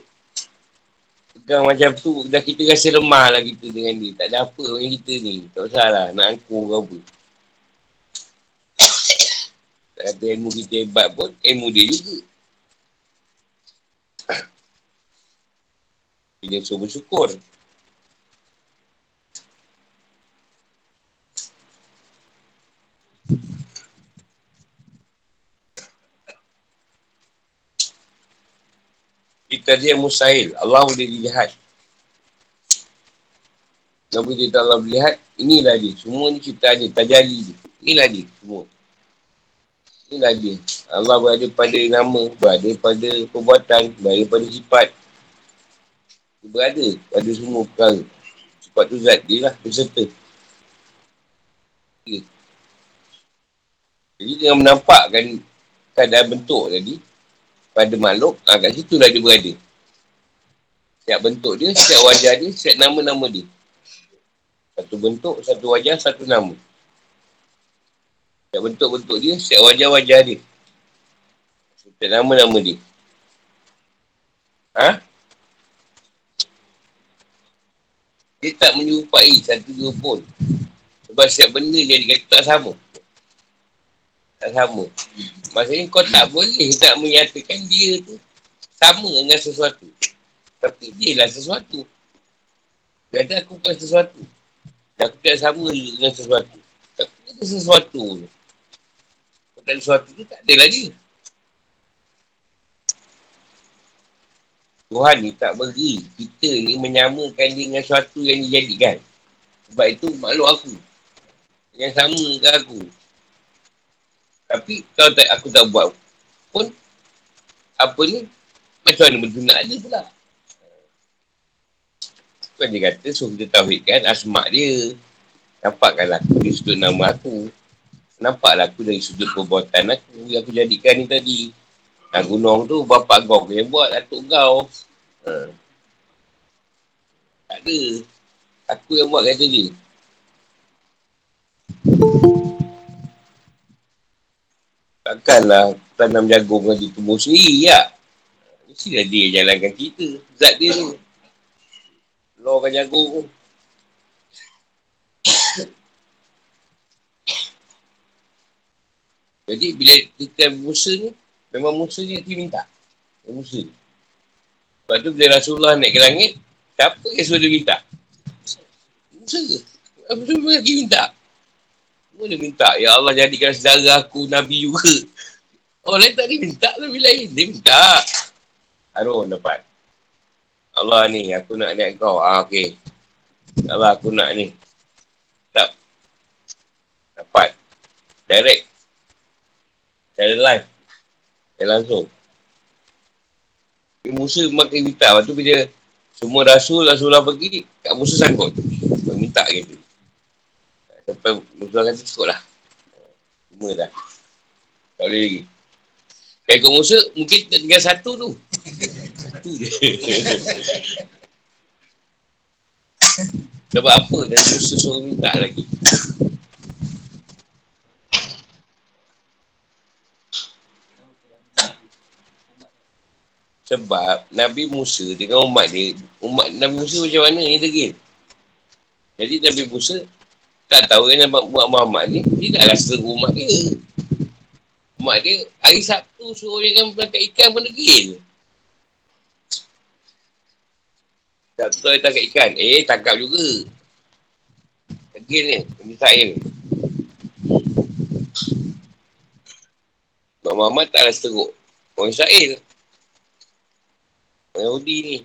pegang macam tu, dah kita rasa lemah lah kita dengan dia. Tak ada apa dengan kita ni. Tak usah lah nak angkur ke apa. Tak ada ilmu kita hebat pun, ilmu dia juga. Dia suruh bersyukur. Kita dia mustahil. Allah boleh dilihat. Nabi dia tak Allah melihat, inilah dia. Semua ni kita ada, tajali dia. Inilah dia, semua. Inilah dia. Allah berada pada nama, berada pada perbuatan, berada pada sifat. Berada pada semua perkara. Sebab tu zat dia lah, berserta. Okay. Jadi dengan menampakkan keadaan bentuk tadi, pada makhluk, ha, kat situ lah dia berada. Setiap bentuk dia, setiap wajah dia, setiap nama-nama dia. Satu bentuk, satu wajah, satu nama. Setiap bentuk-bentuk dia, setiap wajah-wajah dia. Setiap nama-nama dia. Ha? Dia tak menyerupai satu dua pun. Sebab setiap benda jadi kata tak sama. Tak sama. Maksudnya kau tak boleh tak menyatakan dia tu sama dengan sesuatu. Tapi dia lah sesuatu. Kata aku bukan sesuatu. Aku tak sama dengan sesuatu. Tapi dia sesuatu. Kalau tak sesuatu tu tak ada lagi. Tuhan ni tak beri kita ni menyamakan dia dengan sesuatu yang dijadikan. Sebab itu makhluk aku. Yang sama dengan aku. Tapi kalau tak, aku tak buat pun, apa ni, macam mana benda nak ada pula. Kan dia kata, suruh kita tauhidkan asma dia. Nampakkanlah aku dari sudut nama aku. Nampaklah aku dari sudut perbuatan aku yang aku jadikan ni tadi. Nah, gunung tu bapak kau yang buat, atuk kau. Ha. Tak ada. Aku yang buat kata dia. Takkanlah tanam jagung lagi tumbuh sendiri ya. Mestilah dia jalankan kita. Zat dia tu. Lorkan jagung. Jadi bila kita Musa ni, memang Musa ni dia minta. Musa. Lepas tu bila Rasulullah naik ke langit, siapa yang suruh dia minta? Musa ke? Musa lagi minta. Semua dia minta. Ya Allah jadikan saudara aku Nabi juga. Orang lain tak dia minta Nabi lain. Dia minta. Harun dapat. Allah ni aku nak naik kau. Ah, okay. Allah aku nak ni. Tak. Dapat. Direct. Cara live. Dia langsung. Musa makin minta. Lepas tu bila semua rasul, rasulullah pergi, Kak Musa sangkut. Minta gitu. Sampai Musa kata cukup lah. Cuma dah. Tak boleh lagi. Kalau ikut Musa, mungkin tinggal satu tu. Satu je. Sebab apa dan Musa suruh minta lagi. Sebab Nabi Musa dengan umat dia, umat Nabi Musa macam mana ni degil. Jadi Nabi Musa tak tahu yang nama Umat Muhammad ni, dia tak rasa umat dia. Umat dia, hari Sabtu suruh jangan berangkat ikan pun degil. Sabtu dia tangkap ikan. Eh, tangkap juga. Degil ni, Misail. Umat Muhammad tak rasa teruk. Orang Israel. Yahudi ni.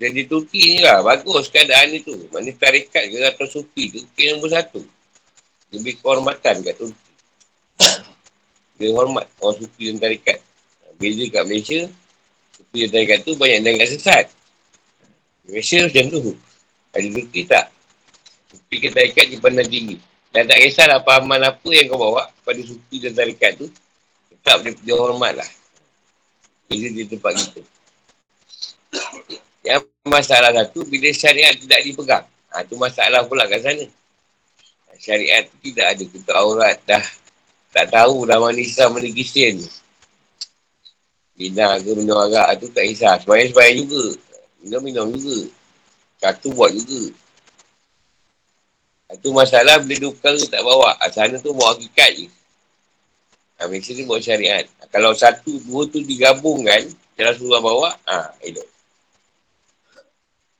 Dan di Turki ni lah, bagus keadaan ni tu. Mana tarikat ke atau sufi tu, ke nombor satu. Lebih kehormatan kat Turki. Dia hormat orang sufi dan tarikat. Beza kat Malaysia, tarikat tu banyak dengan sesat. Malaysia macam tu. Ada Turki tak? Sufi dan tarikat dipandang tinggi. Dan tak kisahlah pahaman apa yang kau bawa pada sufi dan tarikat tu, tetap dia, dia hormat lah. Beza di tempat kita. Yang masalah satu, bila syariat tidak dipegang. Ha, tu masalah pula kat sana. Syariat tidak ada tutup aurat dah. Tak tahu dah mana Islam, mana Kristian. Bina ke minum arak tu tak kisah. Sebayang-sebayang juga. Minum-minum juga. Satu buat juga. Itu masalah bila dua tak bawa. Sana tu bawa hakikat je. Ha, Malaysia ni bawa syariat. Kalau satu, dua tu digabungkan, cara suruh bawa, ha, elok.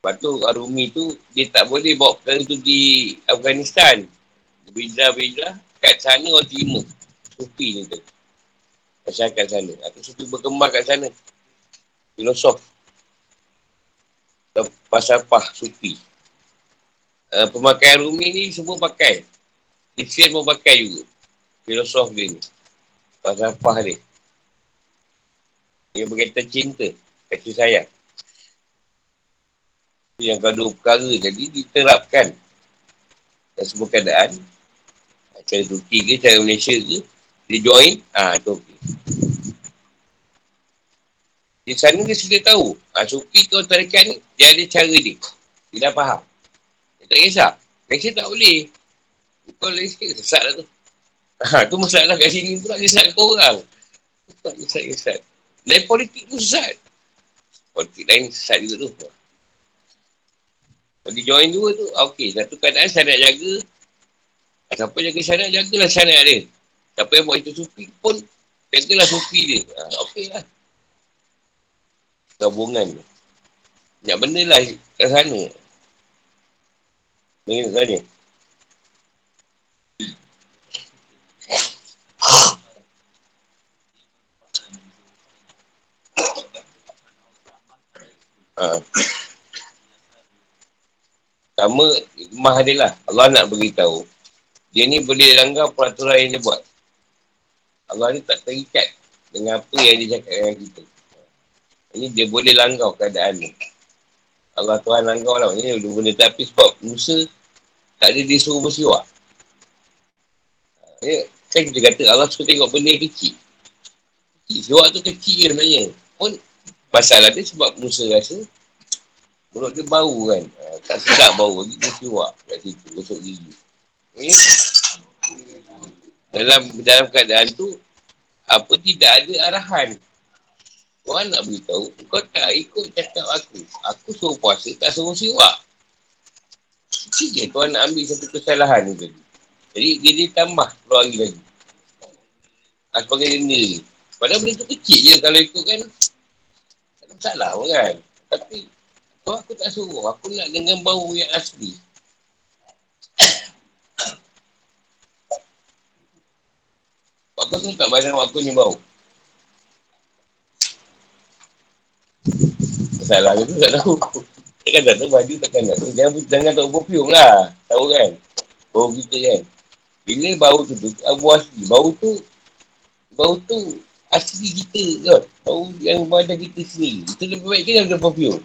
Lepas tu Arumi tu dia tak boleh bawa perkara tu di Afghanistan. Beza-beza kat sana orang terima. Sufi ni tu. Masyarakat sana. Atau Sufi berkembang kat sana. Filosof. Pasapah Sufi. Uh, pemakaian Rumi ni semua pakai. Kristian pun pakai juga. Filosof dia ni. Pasapah dia. Dia berkaitan cinta. Kasih sayang yang gaduh perkara jadi diterapkan dalam semua keadaan cara Turki ke cara Malaysia ke dia join ah ha, itu okey di sana dia sudah tahu. Ha, Sufi ke tarikat ni dia ada cara dia. Dia dah faham. Dia tak kisah. Malaysia tak boleh. Kau lain sikit sesat lah tu. Ha, tu masalah kat sini pula dia sesat kau orang. Tak sesat-sesat lain politik tu sesat politik lain sesat juga tu. Kalau dia join dua tu, ah, okey. Satu keadaan syariat jaga. Siapa jaga syariat, jagalah syariat dia. Siapa yang buat itu sufi pun, jagalah sufi dia. Ha, okey lah. Gabungan. Banyak benda lah kat sana. Mengingat tanya. Ha. Sama imah dia lah. Allah nak beritahu. Dia ni boleh langgar peraturan yang dia buat. Allah ni tak terikat dengan apa yang dia cakap dengan kita. Ini dia boleh langgar keadaan ni. Allah Tuhan langgar lah. Ini dia boleh tapi sebab Musa tak ada dia suruh bersiwak. Ya, kan kita kata Allah suka tengok benda kecil. Kecil. Siwak tu kecil sebenarnya. Pun masalah dia sebab Musa rasa Mulut dia bau kan. Uh, tak sedap bau. Dia siwak kat situ. Gosok gigi. Okay. Dalam, dalam keadaan tu, apa tidak ada arahan. Tuhan nak beritahu, kau tak ikut cakap aku. Aku suruh puasa, tak suruh siwak. Je Tuhan nak ambil satu kesalahan ni tadi. Jadi dia, dia tambah keluar hari lagi. Ha, sebagai denda ni. Padahal benda tu kecil je kalau ikut kan. Tak ada masalah pun kan. Tapi Oh, aku tak suruh. Aku nak dengan bau yang asli. Aku tu tak bayang aku ni bau. Salah tu tak tahu. Dia kan tak baju takkan tak tahu. Jangan, jangan tahu perfume lah. Tahu kan? Bau kita kan. Bila bau tu tu, abu asli. Bau tu, bau tu asli kita kan. Bau yang badan kita sendiri. Itu lebih baik ke dalam perfume.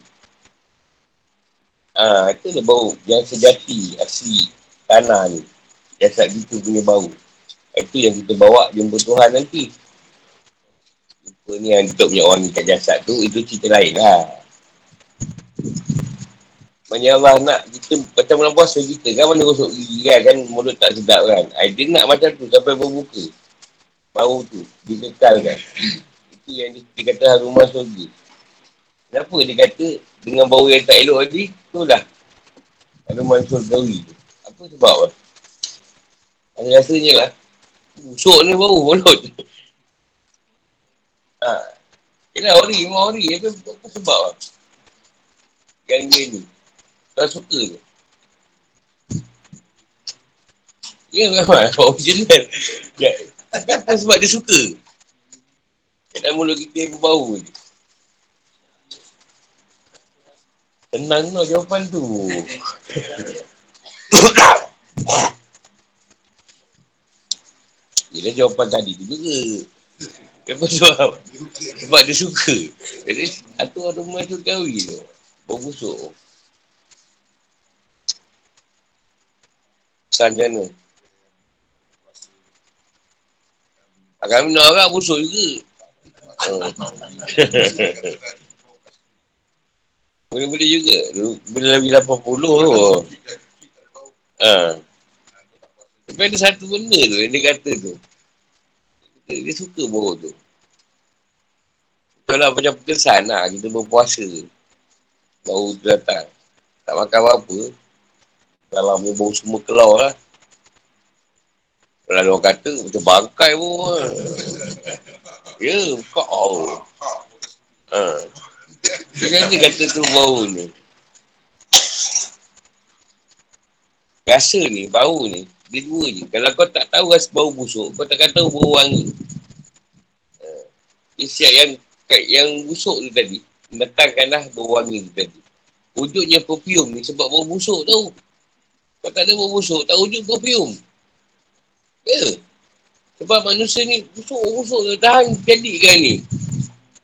Ah, ha, itu dia bau yang sejati, asli tanah ni. Jasad kita punya bau. Itu yang kita bawa jumpa Tuhan nanti. Jumpa ni yang kita punya orang kat jasad tu, itu cerita lain lah. Banyak Allah nak kita macam bulan puasa kita kan mana gosok gigi kan, kan mulut tak sedap kan. Ay, dia nak macam tu sampai berbuka. Bau tu, dikekal kan. Itu yang dia kata rumah surga. Kenapa dia kata dengan bau yang tak elok tadi, tu lah. Ada mansur gawi tu. Apa sebab? Ada rasanya lah. Busuk ni bau mulut. Ha. Yelah ori, memang ori. Apa, apa sebab apa? Yang dia ni. Tak suka ke? Ya memang. Original. Ya. Sebab dia suka? Dalam mulut kita yang berbau je. Tenang lah jawapan tu. Yelah jawapan tadi tu juga. Kenapa sebab? Sebab dia suka. Jadi, satu orang rumah tu kahwin tu. Bau busuk. Mana? Kami nak orang busuk juga. Oh. Boleh-boleh juga. Bila lebih 80 tu. Ha. Tapi ada satu benda tu yang dia kata tu. Dia, dia suka bau tu. Kalau macam kesan lah, kita berpuasa. Bau tu datang. Tak makan apa-apa. Dalam dia bau semua kelau lah. Kalau orang kata, macam bangkai pun. ya, kau. Ha. Dia kan kata tu bau ni. Rasa ni, bau ni, dia dua je. Kalau kau tak tahu rasa bau busuk, kau takkan tahu bau wangi. Uh, siap yang yang busuk tu tadi. Mendatangkanlah bau wangi tu tadi. Wujudnya perfume ni sebab bau busuk tau. Kau tak ada bau busuk, tak wujud perfume. Ya. Sebab manusia ni busuk-busuk tu tahan jadi kan ni.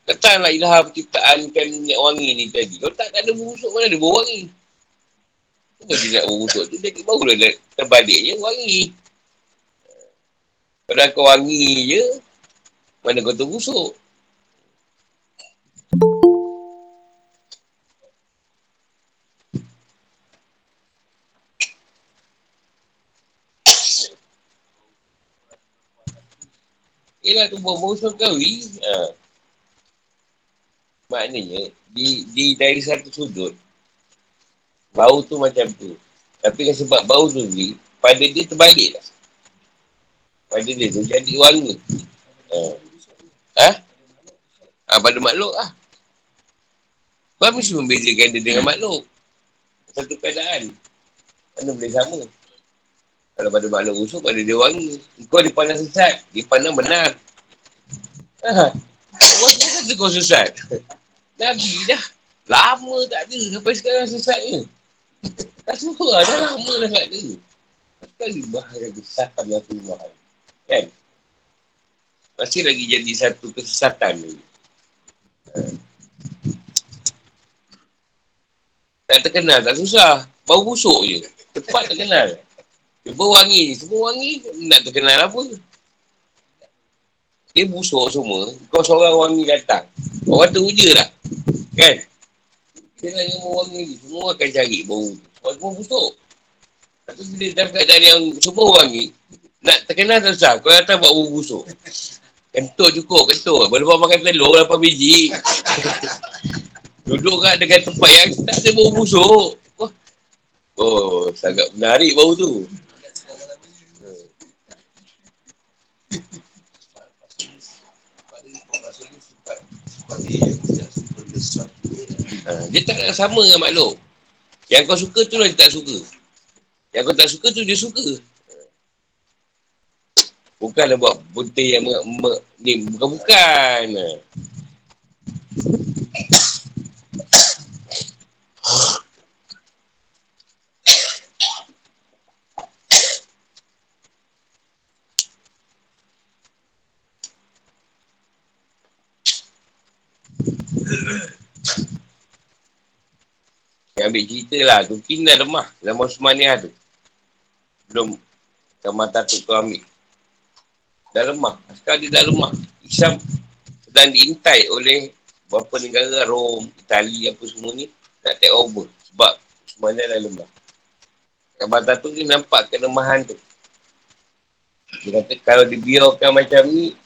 Katakanlah ilham penciptaan kan minyak wangi ni tadi. Kalau tak, tak ada busuk, mana ada bau wangi? Kenapa dia nak bau busuk tu? Dia barulah terbaliknya wangi. Kalau kau wangi je, mana kau terbusuk? Yelah tu bau busuk kau, ha. Maknanya, di, di dari satu sudut, bau tu macam tu. Tapi kan sebab bau tu ni, pada dia terbalik lah. Pada dia tu jadi wangi. Ha? Ha? ha pada makhluk lah. Kau mesti membezakan dia dengan makhluk. Satu keadaan. Mana boleh sama. Kalau pada makhluk busuk, pada dia wangi. Kau dipandang sesat. Dipandang benar. Ha? Kau kata kau sesat. Nabi dah. Lama tak ada. Sampai sekarang sesat ni. Tak suka lah. Dah lama dah tak ada. Sekali bahaya yang tu bahaya. Kan? Masih lagi jadi satu kesesatan ni. Tak terkenal, tak susah. Bau busuk je. Cepat terkenal. Cuba wangi. Semua wangi, nak terkenal apa? Dia busuk semua. Kau seorang wangi datang. Kau kata uja lah. Kan? Nak yang wangi ni. Semua akan cari bau. Kau semua busuk. Tapi bila dalam keadaan yang semua wangi, nak terkenal tak susah. Kau datang buat bau busuk. Kentut cukup, kentut. Boleh buat makan telur, 8 biji. Duduk kat dekat tempat yang tak ada bau busuk. Oh, sangat menarik bau tu. Ha, dia tak nak sama dengan makhluk. Yang kau suka tu lah dia tak suka. Yang kau tak suka tu dia suka. Bukanlah buat putih yang me, me, ni. Bukan-bukan. Yang ambil cerita lah. Tu kini dah lemah. Dalam Osmaniah tu. Belum. Kamar Tatuk tu ambil. Dah lemah. Sekarang dia dah lemah. Islam sedang diintai oleh beberapa negara Rom, Itali apa semua ni. Nak take over. Sebab Osmaniah dah lemah. Kamar Tatuk ni nampak kelemahan tu. Dia kata kalau dibiarkan macam ni,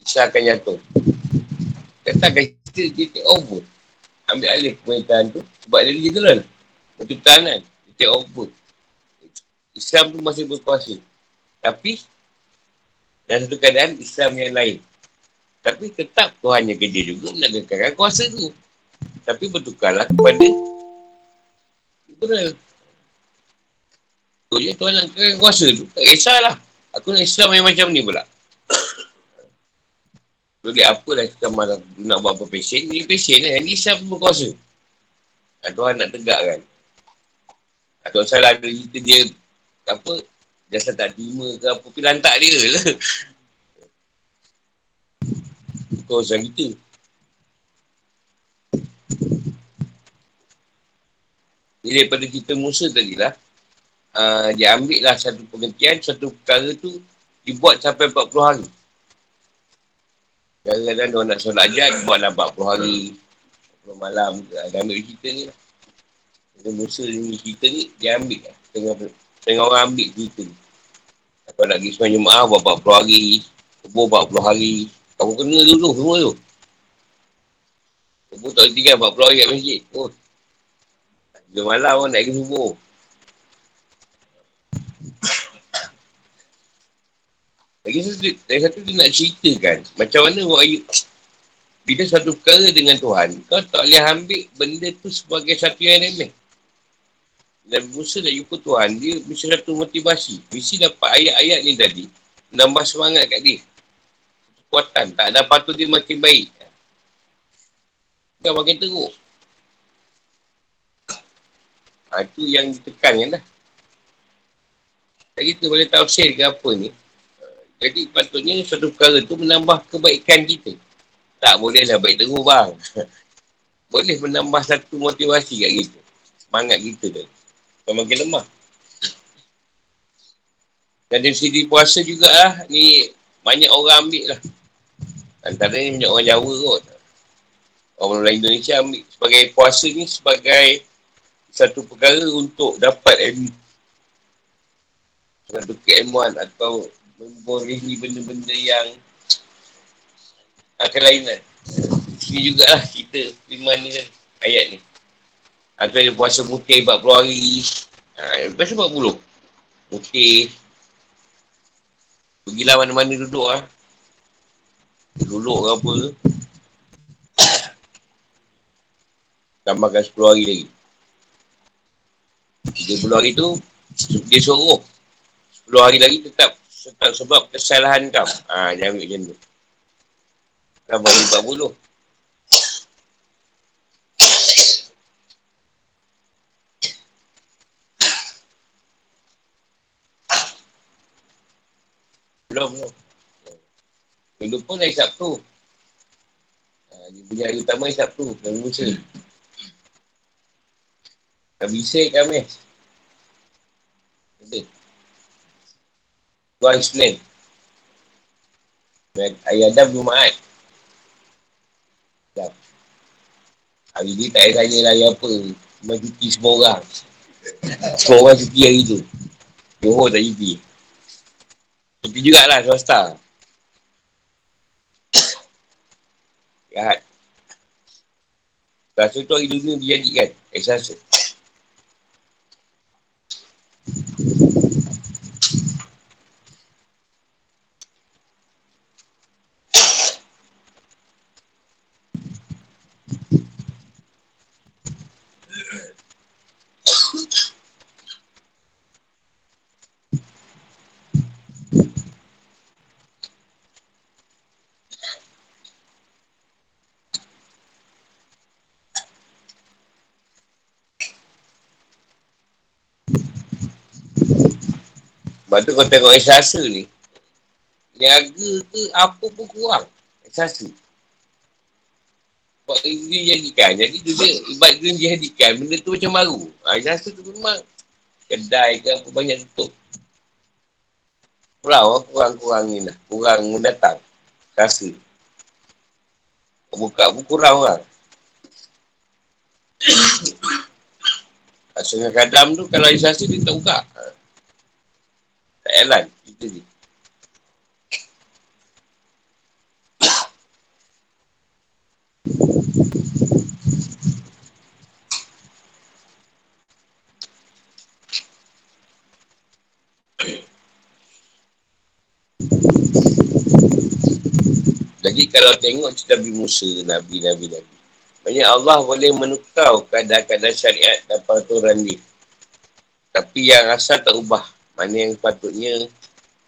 Islam akan jatuh. Katakan kita, dia take over ambil alih pemerintahan tu sebab dia general untuk pertahanan dia take over Islam tu masih berkuasa tapi dalam satu keadaan Islam yang lain tapi tetap Tuhan yang kerja juga menegakkan kuasa tu tapi bertukarlah kepada ya Tuhan nak kuasa tu. Tak kisahlah. Aku nak Islam yang macam ni pula. Jadi apa lah kita malam nak buat apa pesen. Ni pesen lah. Ni Islam pun berkuasa. Tuhan nak tegakkan. Atau salah ada cerita dia apa Jasa tak terima ke apa Pergi lantak dia lah Kau macam kita Jadi daripada kita Musa tadi lah uh, Dia ambil lah satu pengertian Satu perkara tu Dibuat sampai 40 hari Kadang-kadang dia nak solat ajat Buatlah 40 hari 40 malam Dia ambil cerita ni lah Dia Musa ni cerita ni Dia ambil lah Tengah Tengok orang ambil cerita ni. Kalau nak pergi semuanya maaf, buat 40 hari. Kebun 40 hari. Kamu kena dulu semua tu. Kebun tak tinggal 40 hari kat masjid. Oh. Dia malam pun nak pergi subuh. Lagi satu, lagi satu dia nak ceritakan macam mana ayat bila satu perkara dengan Tuhan, kau tak boleh ambil benda tu sebagai satu yang remeh. Dan Musa nak jumpa Tuhan, dia mesti satu motivasi. Mesti dapat ayat-ayat ni tadi. Nambah semangat kat dia. Kekuatan. Tak ada patut dia makin baik. Kan makin teruk. Ha, itu yang ditekan kan lah. Tak kita boleh tafsir ke apa ni. Jadi patutnya satu perkara tu menambah kebaikan kita. Tak bolehlah baik teruk bang. boleh menambah satu motivasi kat kita. Semangat kita tu. Kau makin lemah. Dan dari segi puasa jugalah, ni banyak orang ambil lah. Antara ni banyak orang Jawa kot. Orang orang Indonesia ambil sebagai puasa ni sebagai satu perkara untuk dapat ilmu. Satu keilmuan atau memborehi benda-benda yang akan lain Ini jugalah kita firman ni kan, ayat ni. Atau dia puasa putih 40 hari. Ha, puasa 40. Putih. Pergilah mana-mana duduk lah. Duduk ke apa. Tambahkan 10 hari lagi. 30 hari tu, dia suruh. 10 hari lagi tetap, tetap sebab kesalahan kau. Ha, jangan ambil macam tu. Tambah 40. Belum, belum. Minggu pun hari Sabtu. Ha, dia punya hari utama hari Sabtu. Dan Musa. Dah bisa kami. Ada. Tuan Isnin. Hari Adam Jumaat. Adam. Hari ni tak payah tanya lah apa. Cuma cuti semua orang. Semua orang cuti hari tu. Johor tak cuti. Tapi jugalah swasta. Jahat. Rasa tu hari dunia dijadikan. Eh, Sebab kau tengok esasa ni. Niaga ke apa pun kurang. Esasa. Sebab dia jadikan. Jadi dia, ibat dia jadikan. Benda tu macam baru. Ha, esasa tu memang kedai ke apa banyak tutup. Kurang kurang-kurang ni lah. Kurang datang. Rasa. Buka pun kurang lah. Asalnya kadam tu kalau isasi dia tak buka. Tak jalan. Itu je. Jadi kalau tengok cerita Nabi Musa, Nabi-Nabi Nabi. Banyak Allah boleh menukar keadaan-keadaan syariat dan peraturan dia. Tapi yang asal tak ubah. Mana yang patutnya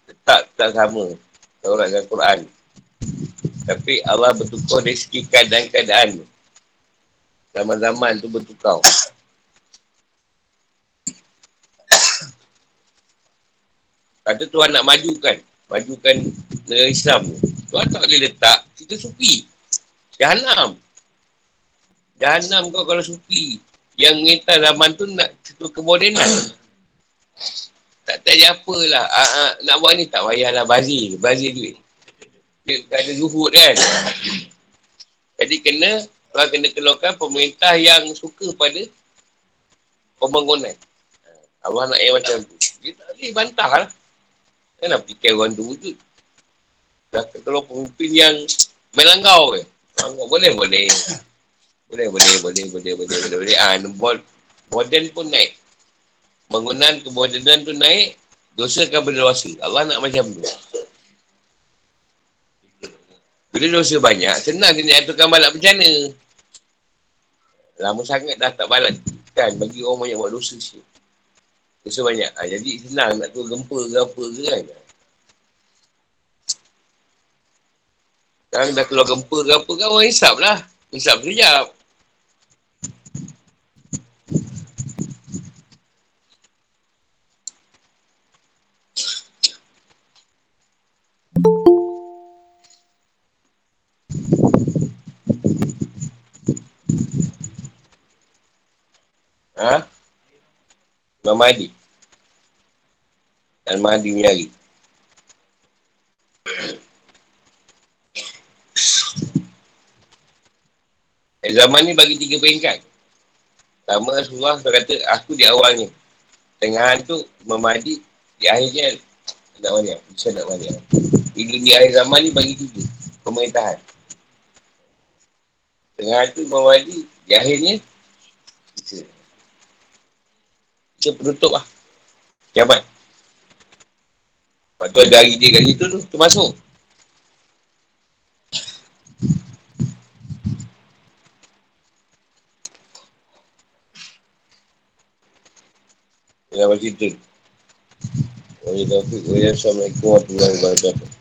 tetap tak sama. Taurat dan Quran. Tapi Allah bertukar dari segi keadaan-keadaan. Zaman-zaman tu bertukar. Kata Tuhan nak majukan. Majukan negara Islam tu. Tuhan tak boleh letak. Kita supi. Jahanam. Jahanam kau kalau supi. Yang mengintar zaman tu nak situ kemodenan. Tak tak apalah. Aa, ah, ah, nak buat ni tak payahlah bazir. Bazir duit. Dia ada zuhud kan. Jadi kena, Tuhan kena keluarkan pemerintah yang suka pada pembangunan. Allah nak yang macam tu. Dia tak boleh bantah lah. Kenapa fikir orang tu wujud? Dah kalau pemimpin yang melangkau ke? Boleh, boleh. Boleh, boleh, boleh, boleh, boleh, boleh, boleh. Ah, modern pun naik. Bangunan kemodernan tu naik, dosa akan berdosa. Allah nak macam tu. Bila dosa banyak, senang dia nak aturkan balak bencana. Lama sangat dah tak balak. Kan, bagi orang banyak buat dosa sikit. Dosa banyak. Ha, jadi senang nak tu gempa ke apa ke kan. Sekarang dah keluar gempa ke apa kan orang hisap lah. Hisap sekejap. Ha? Imam Mahdi. Dan Mahdi menyari. Eh, zaman ni bagi tiga peringkat. Pertama Rasulullah kata, aku di awalnya. Tengah tu Imam Mahdi, di akhirnya nak banyak. Bisa nak banyak. Di dunia akhir zaman ni bagi tiga. Pemerintahan. Tengah tu Imam Mahdi, di akhirnya bisa. Kita penutup lah. Kiamat. Lepas tu ada hari dia kat situ tu, tu masuk. Ya, macam tu. Assalamualaikum warahmatullahi wabarakatuh.